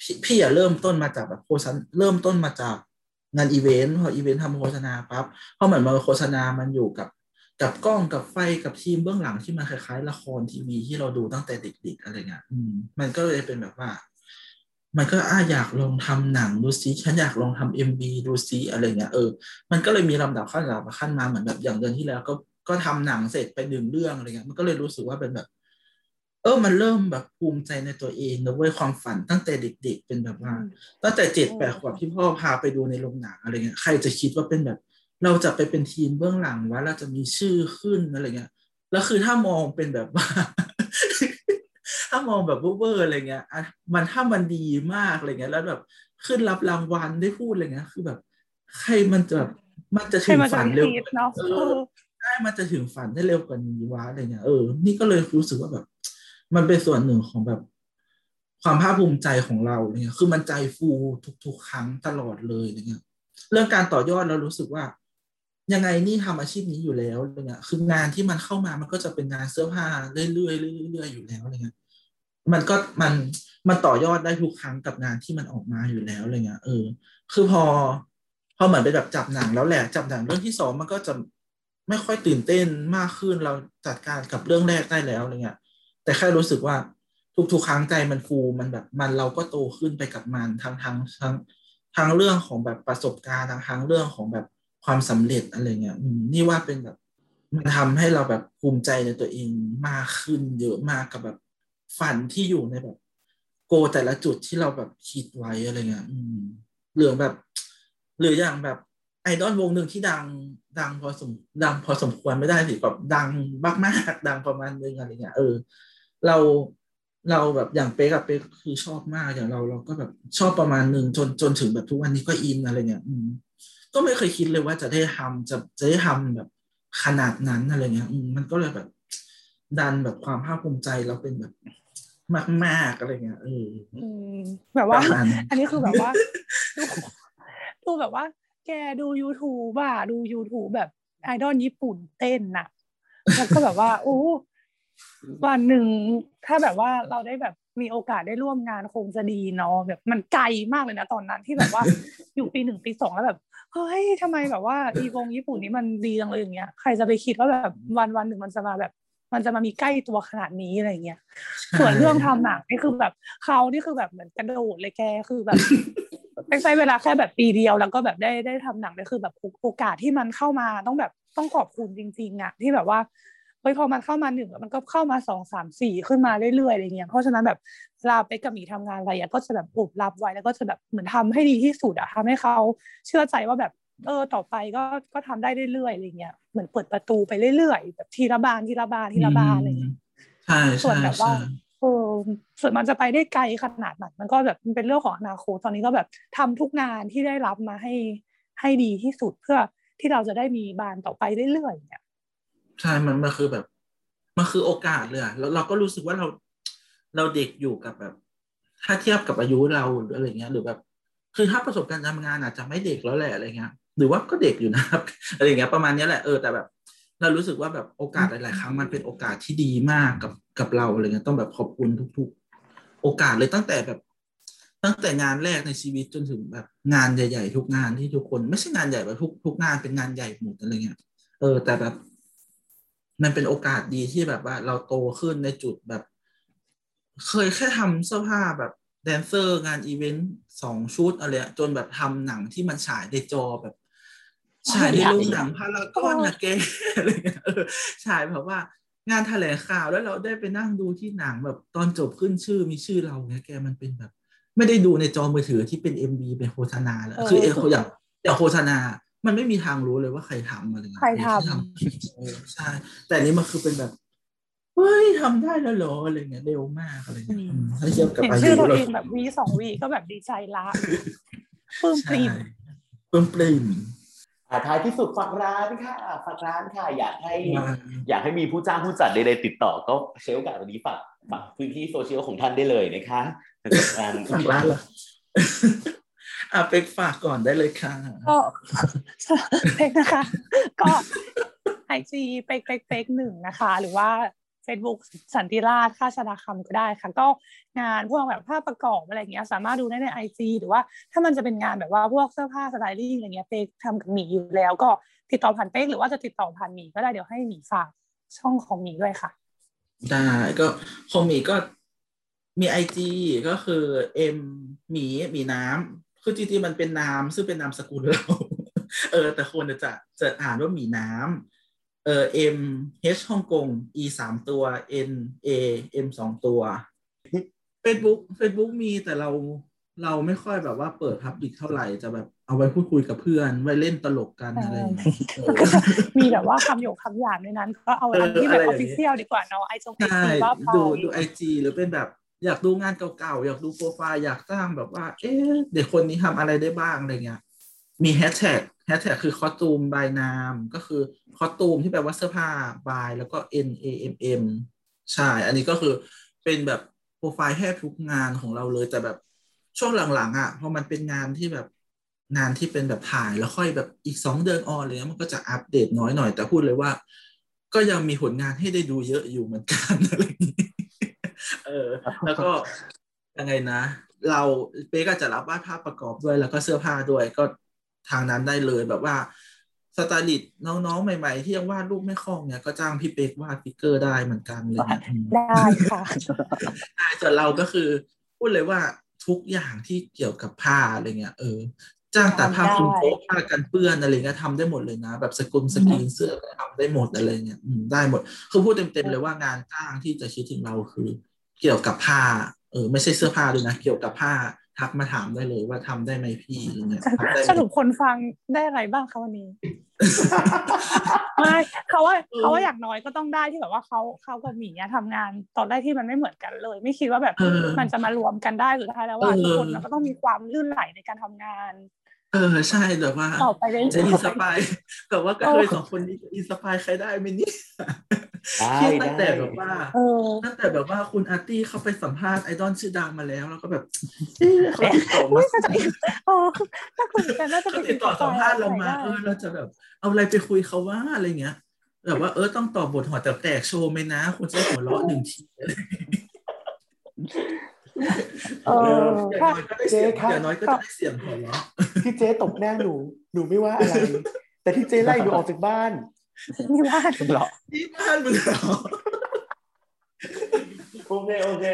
พี่พี่อะเริ่มต้นมาจากแบบโฆษณาเริ่มต้นมาจากงานอีเวนต์พออีเวนต์ทำโฆษณาปั๊บเพราะเหมือนมาโฆษณามันอยู่กับกับกล้องกับไฟกับทีมเบื้องหลังที่มันคล้ายๆ ละครทีวีที่เราดูตั้งแต่เด็กๆอะไรเงี้ยอืมมันก็เลยเป็นแบบว่า มันก็อะอยากลองทำหนังดูซิฉันอยากลองทำเอ็มบีดูซิอะไรเงี้ยเออมันก็เลยมีลำดับขั้นลำดับขั้นมาเหมือนแบบอย่างเดือนที่แล้ว ก็ก็ทำหนังเสร็จไปหนึ่งเรื่องอะไรเงี้ยมันก็เลยรู้สึกว่าเป็นแบบ เออ มันเริ่มแบบภูมิใจในตัวเองนะเว้ยความฝันตั้งแต่เด็ก ๆ เป็นแบบว่าตั้งแต่เจ็ดแปดขวบที่พ่อพาไปดูในโรงหนังอะไรเงี้ยใครจะคิดว่าเป็นแบบ เราจะไปเป็นทีมเบื้องหลังว่าเราจะมีชื่อขึ้นอะไรเงี้ยแล้วคือถ้ามองเป็นแบบว่า ถ้ามองแบบเวอร์ๆอะไรเงี้ยอะมันถ้ามันดีมากอะไรเงี้ย แล้วแบบขึ้นรับรางวัลได้พูดอะไรเงี้ยคือแบบ ใครมันจะแบบมันจะ
ใคร
ถึง
มาจะ
ฝัน
ไม่
เร็ว
คิดเนาะ
เอ
เอ
อ
อ
ใช่มันจะถึงฝันได้เร็วกว่านี้วะอะไรเงี้ยเออนี่ก็เลยรู้สึกว่าแบบ มันเป็นส่วนหนึ่งของแบบ ความภาคภูมิใจของเราเนี่ยคือมันใจฟูทุกๆครั้งตลอดเลยอะไรเงี้ยเรื่องการต่อยอดเรารู้สึกว่ายังไงนี่ทำอาชีพนี้อยู่แล้วอะไรเงี้ยคืองานที่มันเข้ามามันก็จะเป็นงานเสื้อผ้าเรื่อยๆเรื่อยๆเรื่อยๆอยู่แล้วอะไรเงี้ย มันก็มันมันต่อยอดได้ทุกครั้งกับงานที่มันออกมาอยู่แล้วอะไรเงี้ยเออ คือพอพอเหมือนไปแบบจับหนังแล้วแหละจับหนังเรื่องที่สองมันก็จะไม่ค่อยตื่นเต้นมากขึ้นเราจัดการกับเรื่องแรกได้แล้วอะไรเงี้ยแต่แค่รู้สึกว่าทุกๆครั้งใจมันฟูมันแบบมันเราก็โตขึ้นไปกับมันทั้งทั้งทั้งทั้งเรื่องของแบบประสบการณ์ทั้งทั้งเรื่องของแบบความสำเร็จอะไรเงี้ยนี่ว่าเป็นแบบมันทำให้เราแบบภูมิใจในตัวเองมากขึ้น เยอะมากกับแบบ ฝันที่อยู่ในแบบ โกแต่ละจุดที่เราแบบคิดไว้อะไรเงี้ยเหลืองแบบ หรืออย่างแบบไอดอลวงหนึ่งที่ดัง ดังพอสมดังพอสมควรไม่ได้สิแบบดังมากๆดังประมาณนึงอะไรเงี้ยเออ เราเราแบบอย่างเป๊กกับเป๊กคือชอบมากอย่างเราเราก็แบบชอบประมาณหนึ่งจนจนถึงแบบทุกวันนี้ก็อินอะไรเงี้ย อืม ก็ไม่เคยคิดเลยว่าจะได้ทำจะจะได้ทำแบบขนาดนั้นอะไรเงี้ย อืมมันก็เลยแบบ ดันแบบความภาคภูมิใจเราเป็นแบบ มากๆอะไรเงี้ยเออ
อืมแบบว่า
ประมาณนั้น
อันนี้คือแบบว่าดูดูแบบว่า แกดู YouTube อะดู YouTube แบบไอดอลญี่ปุ่นเต้นน่ะ แล้วก็แบบว่าโอ้วันหนึ่งถ้าแบบว่าเราได้แบบมีโอกาสได้ร่วมงานคงจะดีเนาะแบบมันไกลมากเลยนะตอนนั้นที่แบบว่า อยู่ปีหนึ่งปีสองแล้วแบบเฮ้ยทำไมแบบว่าอีวงญี่ปุ่นนี้มันดีจังเลยอย่างเงี้ยใครจะไปคิดว่าแบบวันวันหนึ่งมันจะมาแบบ มันจะมามีใกล้ตัวขนาดนี้อะไรเงี้ยส่วนเรื่องทำหนังนี่คือแบบเขานี่คือแบบเหมือนกระโดดเลยแกคือแบบไม่ใช้เวลาแค่แบบปีเดียวแล้วก็แบบได้ได้ทำหนังเลยคือแบบโอกาสที่มันเข้ามาต้องแบบต้องขอบคุณจริง ๆอะที่แบบว่าเฮ้ยพอมันเข้ามาหนึ่งมันก็เข้ามาสองสามสี่ขึ้นมาเรื่อยๆอะไรเงี้ยเพราะฉะนั้นแบบเวลาไปกับหมีทำงานอะไรอะก็จะแบบอุบรับไว้แล้วก็จะแบบเหมือนทำให้ดีที่สุดอะทำให้เขาเชื่อใจว่าแบบ เออต่อไปก็ก็ทำได้เรื่อยๆอะไรเงี้ยเหมือนเปิดประตูไปเรื่อยๆแบบทีละบานทีละบานทีละบานอะไรเงี้ย
ใช่
ส่วน
ใช่
แบบว่า
ใช่
เออส่วนมันจะไปได้ไกลขนาดไหนมันก็แบบมันเป็นเรื่องของอนาคตตอนนี้ก็แบบทำทุกงานที่ได้รับมาให้ให้ดีที่สุดเพื่อที่เราจะได้มีบานต่อไปเรื่อยๆเนี่ย
ใช่มันมันคือแบบมันคือโอกาสเลยอะแล้วเราก็รู้สึกว่าเราเราเด็กอยู่กับแบบ ถ้าเทียบกับอายุเราหรืออะไรเงี้ยหรือแบบ คือถ้าประสบการณ์ทำงานอาจจะไม่เด็กแล้วแหละอะไรเงี้ย หรือว่าก็เด็กอยู่นะครับอะไรอย่างเงี้ยประมาณนี้แหละเออแต่แบบเรารู้สึกว่าแบบโอกาสหลาย ๆ ครั้งมันเป็นโอกาสที่ดีมากกับกับเราอะไรเงี้ยต้องแบบขอบคุณทุก ๆ โอกาสเลยตั้งแต่แบบตั้งแต่งานแรกในชีวิตจนถึงแบบงานใหญ่ ๆ ทุกงานที่ทุกคน ไม่ใช่งานใหญ่แบบทุกทุกงานเป็นงานใหญ่หมดอะไรเงี้ยเออ แต่แบบ มันเป็นโอกาสดีที่แบบว่า เราโตขึ้นในจุดแบบ เคยแค่ทำเสื้อผ้าแบบแดนเซอร์งานอีเวนต์สองชุดอะไรจนแบบทำหนังที่มันฉายในจอแบบ ฉายในโรงหนังพารากอนนะแกอะไรเงี้ยเออฉายแบบว่างานแถลงข่าวแล้วเราได้ไปนั่งดูที่หนังแบบตอนจบขึ้นชื่อมีชื่อเราเงี้ยแกมันเป็นแบบ ไม่ได้ดูในจอมือถือที่เป็น MV เป็นโฆษณาแล้ว
เออ
คือเอออย่างอย่างโฆษณา มันไม่มีทางรู้เลยว่าใครทำอะไรเงี้ย
ใครทำ
ที่เออใช่แต่อันนี้มันคือเป็นแบบเฮ้ยทำได้แล้วเหรออะไรเงี้ยเร็วมากอะไรเงี้ยอืมถ้าเทียบกับ
เห็น
อา
ชื่
ยุ
อตัว
เรา
เองแบบวีสองวีก็แบบดีใจละปลื้มป
ใช่
ริ่ม
ปลื้มปริ่ม
อ่า ท้ายที่สุดฝากร้านค่ะฝากร้านค่ะ อยากให้
ว่า
อยากให้มีผู้จ้างผู้จัดใดๆติดต่อ ก็เชลกับวันนี้ฝากฝากพื้นที่โซเชียลของท่านได้เลยนะคะสำหรับงาน
ฝากร้านเหรออะเป็กฝากก่อนได้เลยค่ะ
ก็เพลงนะคะ ก็ IG เป๊กเป๊กเป๊กหนึ่งนะคะ หรือว่า Facebook สันติราชค่าชดาคำก็ได้ค่ะ ก็งานพวกแบบภาพประกอบอะไรเงี้ยสามารถดูได้ใน IG หรือว่าถ้ามันจะเป็นงานแบบว่าพวกเสื้อผ้าสไตลิ่งอะไรเงี้ยเป๊กทำกับหมีอยู่แล้ว ก็ติดต่อผ่านเป๊กหรือว่าจะติดต่อผ่านหมีก็ได้เดี๋ยวให้หมีฝากช่องของหมีด้วยค่ะ
ได้ก็ของหมีก็มีไอจีก็คือเอ็มหมีหมีน้ำคือจริงๆมันเป็นน้ำซึ่งเป็นนามสกุลเราเออ แต่คนจะจะอ่านว่าหมีน้ำ เออ M H ฮ่องกง E สามตัว N A M สองตัว Facebook Facebook มีแต่เราเราไม่ค่อยแบบว่าเปิดพับลิกเท่าไหร่จะแบบเอาไว้พูดคุยกับเพื่อน ไว้เล่นตลกกันอะไรอย่างเงี้ยเออ
มีแบบว่าคำหยกคำหยาบในนั้น ก็เอาอันที่แบบ
เอออะไร
อ
อ
อย่างฟ
นี้
ฟิเชียลดีกว่าเนาะไอจงไอ
ใช่
จีว่าพอ
ดูดูไอจีหรือเป็นแบบอยากดูงานเก่าๆ อยากดูโปรไฟล์ อยากสร้างแบบว่า เอ๊ะ เด็กคนนี้ทำอะไรได้บ้างอะไรเงี้ย มีแฮชแท็กแฮชแท็กคือคอตูมบายนามก็คือคอตูมที่แปลว่าเสื้อผ้าบายแล้วก็ N A M M ใช่ อันนี้ก็คือเป็นแบบโปรไฟล์แทบทุกงานของเราเลยแต่แบบช่วงหลังๆอะพอมันเป็นงานที่แบบงานที่เป็นแบบถ่ายแล้วค่อยแบบอีกสองเดือนออนอะไรเงี้ยมันก็จะอัปเดตน้อยหน่อย แต่พูดเลยว่า ก็ยังมีผลงานให้ได้ดูเยอะอยู่เหมือนกันอะไรอย่างนี้เออ แล้วก็ยังไงนะ เราเป๊กก็จะรับวาดภาพประกอบด้วยแล้วก็เสื้อผ้าด้วย ก็ ทางนั้นได้เลยแบบว่าสไตลิสต์น้องๆ ใหม่ ๆ ที่ยังวาดรูปไม่คล่องเนี่ยก็จ้างพี่เป๊กวาด figure ได้เหมือนกันเลยนะอืม
ได้ค่ะ
ใช่ส่วนเราก็คือ พูดเลยว่าทุกอย่างที่เกี่ยวกับผ้าอะไรเงี้ยเออ จ้างแต่ผ้าคลุมโต๊ะผ้ากันเปื้อนอะไรเงี้ยทำได้หมดเลยนะ แบบสกุลสกรีนเสื้อก็ทำได้หมดอะไรเงี้ยอืมได้หมด คือพูดเต็มๆเลยว่างานจ้างที่จะคิดถึงเราคือ เกี่ยวกับผ้าเออไม่ใช่เสื้อผ้าด้วยนะ เกี่ยวกับผ้า ทักมาถามได้เลยว่าทำได้ไหมพี่อะไรเงี้ยทำได้ไหม
สรุปคนฟังได้อะไรบ้างคะวันนี้ไม่เขาว่าเขาว่าอย่างน้อยก็ต้องได้ที่แบบว่าเขาเขากับหมีอะทำงานตอนแรกที่มันไม่เหมือนกันเลย ไม่คิดว่าแบบ
เออ
มันจะมารวมกันได้สุดท้ายแล้วว่า
เออ
ทุกคนมันก็ต้องมีความลื่นไหลในการทำงาน
เออใช่แต่ว่า
ต่อไปเรื่อยๆ
จะ inspire แต่ว่าก็เคยสองคนนี้จะ inspire ใครได้ไหมเนี่ย
ได้
คิดตั้งแต่
ได้
แบบว่า
เออ
ตั้งแต่แบบว่าคุณอาร์ตี้เขาไปสัมภาษณ์ไอดอลชื่อดังมาแล้ว แล้วก็แบบเอ๊ะเขาติดต่อมา
เออถ้าคุยกันน่าจะ
เขา
เป็น
ติดต่อสัมภาษณ์เรามา
ได้
เออเราจะแบบเอาอะไรไปคุยเขาว่าอะไรเงี้ยแบบว่าเออต้องตอบบทหัวแต่แตกโชว์ไหมนะ คุณจะหัวเราะหนึ่งทีอะไร
เออ
อย่าง
ถ้า
น้อยก็ได้เสียง
เจ๊ครับ
อย่างน้อยก็จะได้เสียงหัวเราะ
ที่เจ๊ตบหน้าหนู หนูไม่ว่าอะไร แต่ที่เจ๊ไล่หนูออกจากบ้าน
มีว่า
หรอ
ที่บ้านมึงเหรอ
โอเคโอเค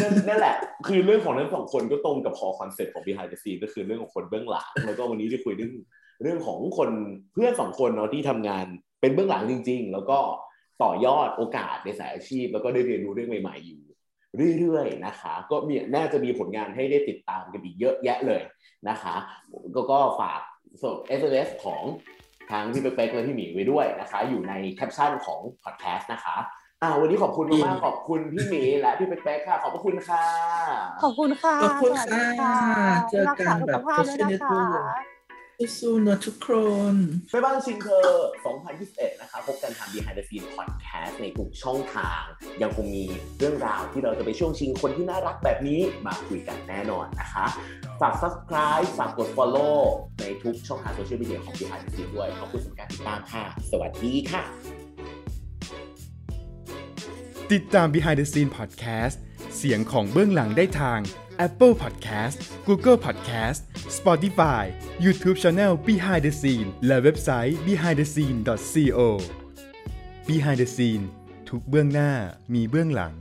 นั่นนั่นแหละ คือเรื่องของทั้งสองคนก็ตรงกับคอคอนเซ็ปต์ของ behind the scene ก็คือเรื่องของคนเบื้องหลัง แล้วก็วันนี้ได้คุยเรื่องเรื่องของคนเพื่อนสองคนเนาะที่ทำงานเป็นเบื้องหลังจริง ๆ แล้วก็ต่อยอดโอกาสในสายอาชีพ แล้วก็ได้เรียนรู้เรื่องใหม่ๆอยู่ เรื่อยๆนะคะ ก็มีน่าจะมีผลงานให้ได้ติดตามกันอีกเยอะแยะเลยนะคะก็ก็ฝากส่ง SMS ของทางพี่เป๊กๆและพี่หมีไว้ด้วยนะคะ อยู่ในแคปชั่นของพอดแคสต์นะคะอ่าวันนี้ขอบคุณมากๆขอบคุณพี่หมีและพี่เป๊กๆค่ะ ขอบพระคุณค่ะ
ขอบคุณค่ะ
ขอบคุณ
สวัสดี
ค่ะเจอกันแบบ
รักษาสุขภาพด้วยนะคะ
สู้ๆนะทุกคน
แม่บ้านชิงเธอ2021 นะคะพบกันทาง Behind the Scene Podcast ในทุกช่องทาง ยังคงมีเรื่องราวที่เราจะไปช่วงชิงคนที่น่ารักแบบนี้มาคุยกันแน่นอนนะคะฝาก subscribe ฝากกด follow ในทุกช่องทางโซเชียลมีเดียของ Behind the Scene ด้วยขอบคุณสำหรับการติดตามค่ะ สวัสดีค่ะ
ติดตาม Behind the Scene Podcast เสียงของเบื้องหลังได้ทาง Apple Podcast Google Podcast Spotify YouTube Channel Behind the Scene และเว็บไซต์ behindthescene.co Behind the Scene ทุกเบื้องหน้ามีเบื้องหลัง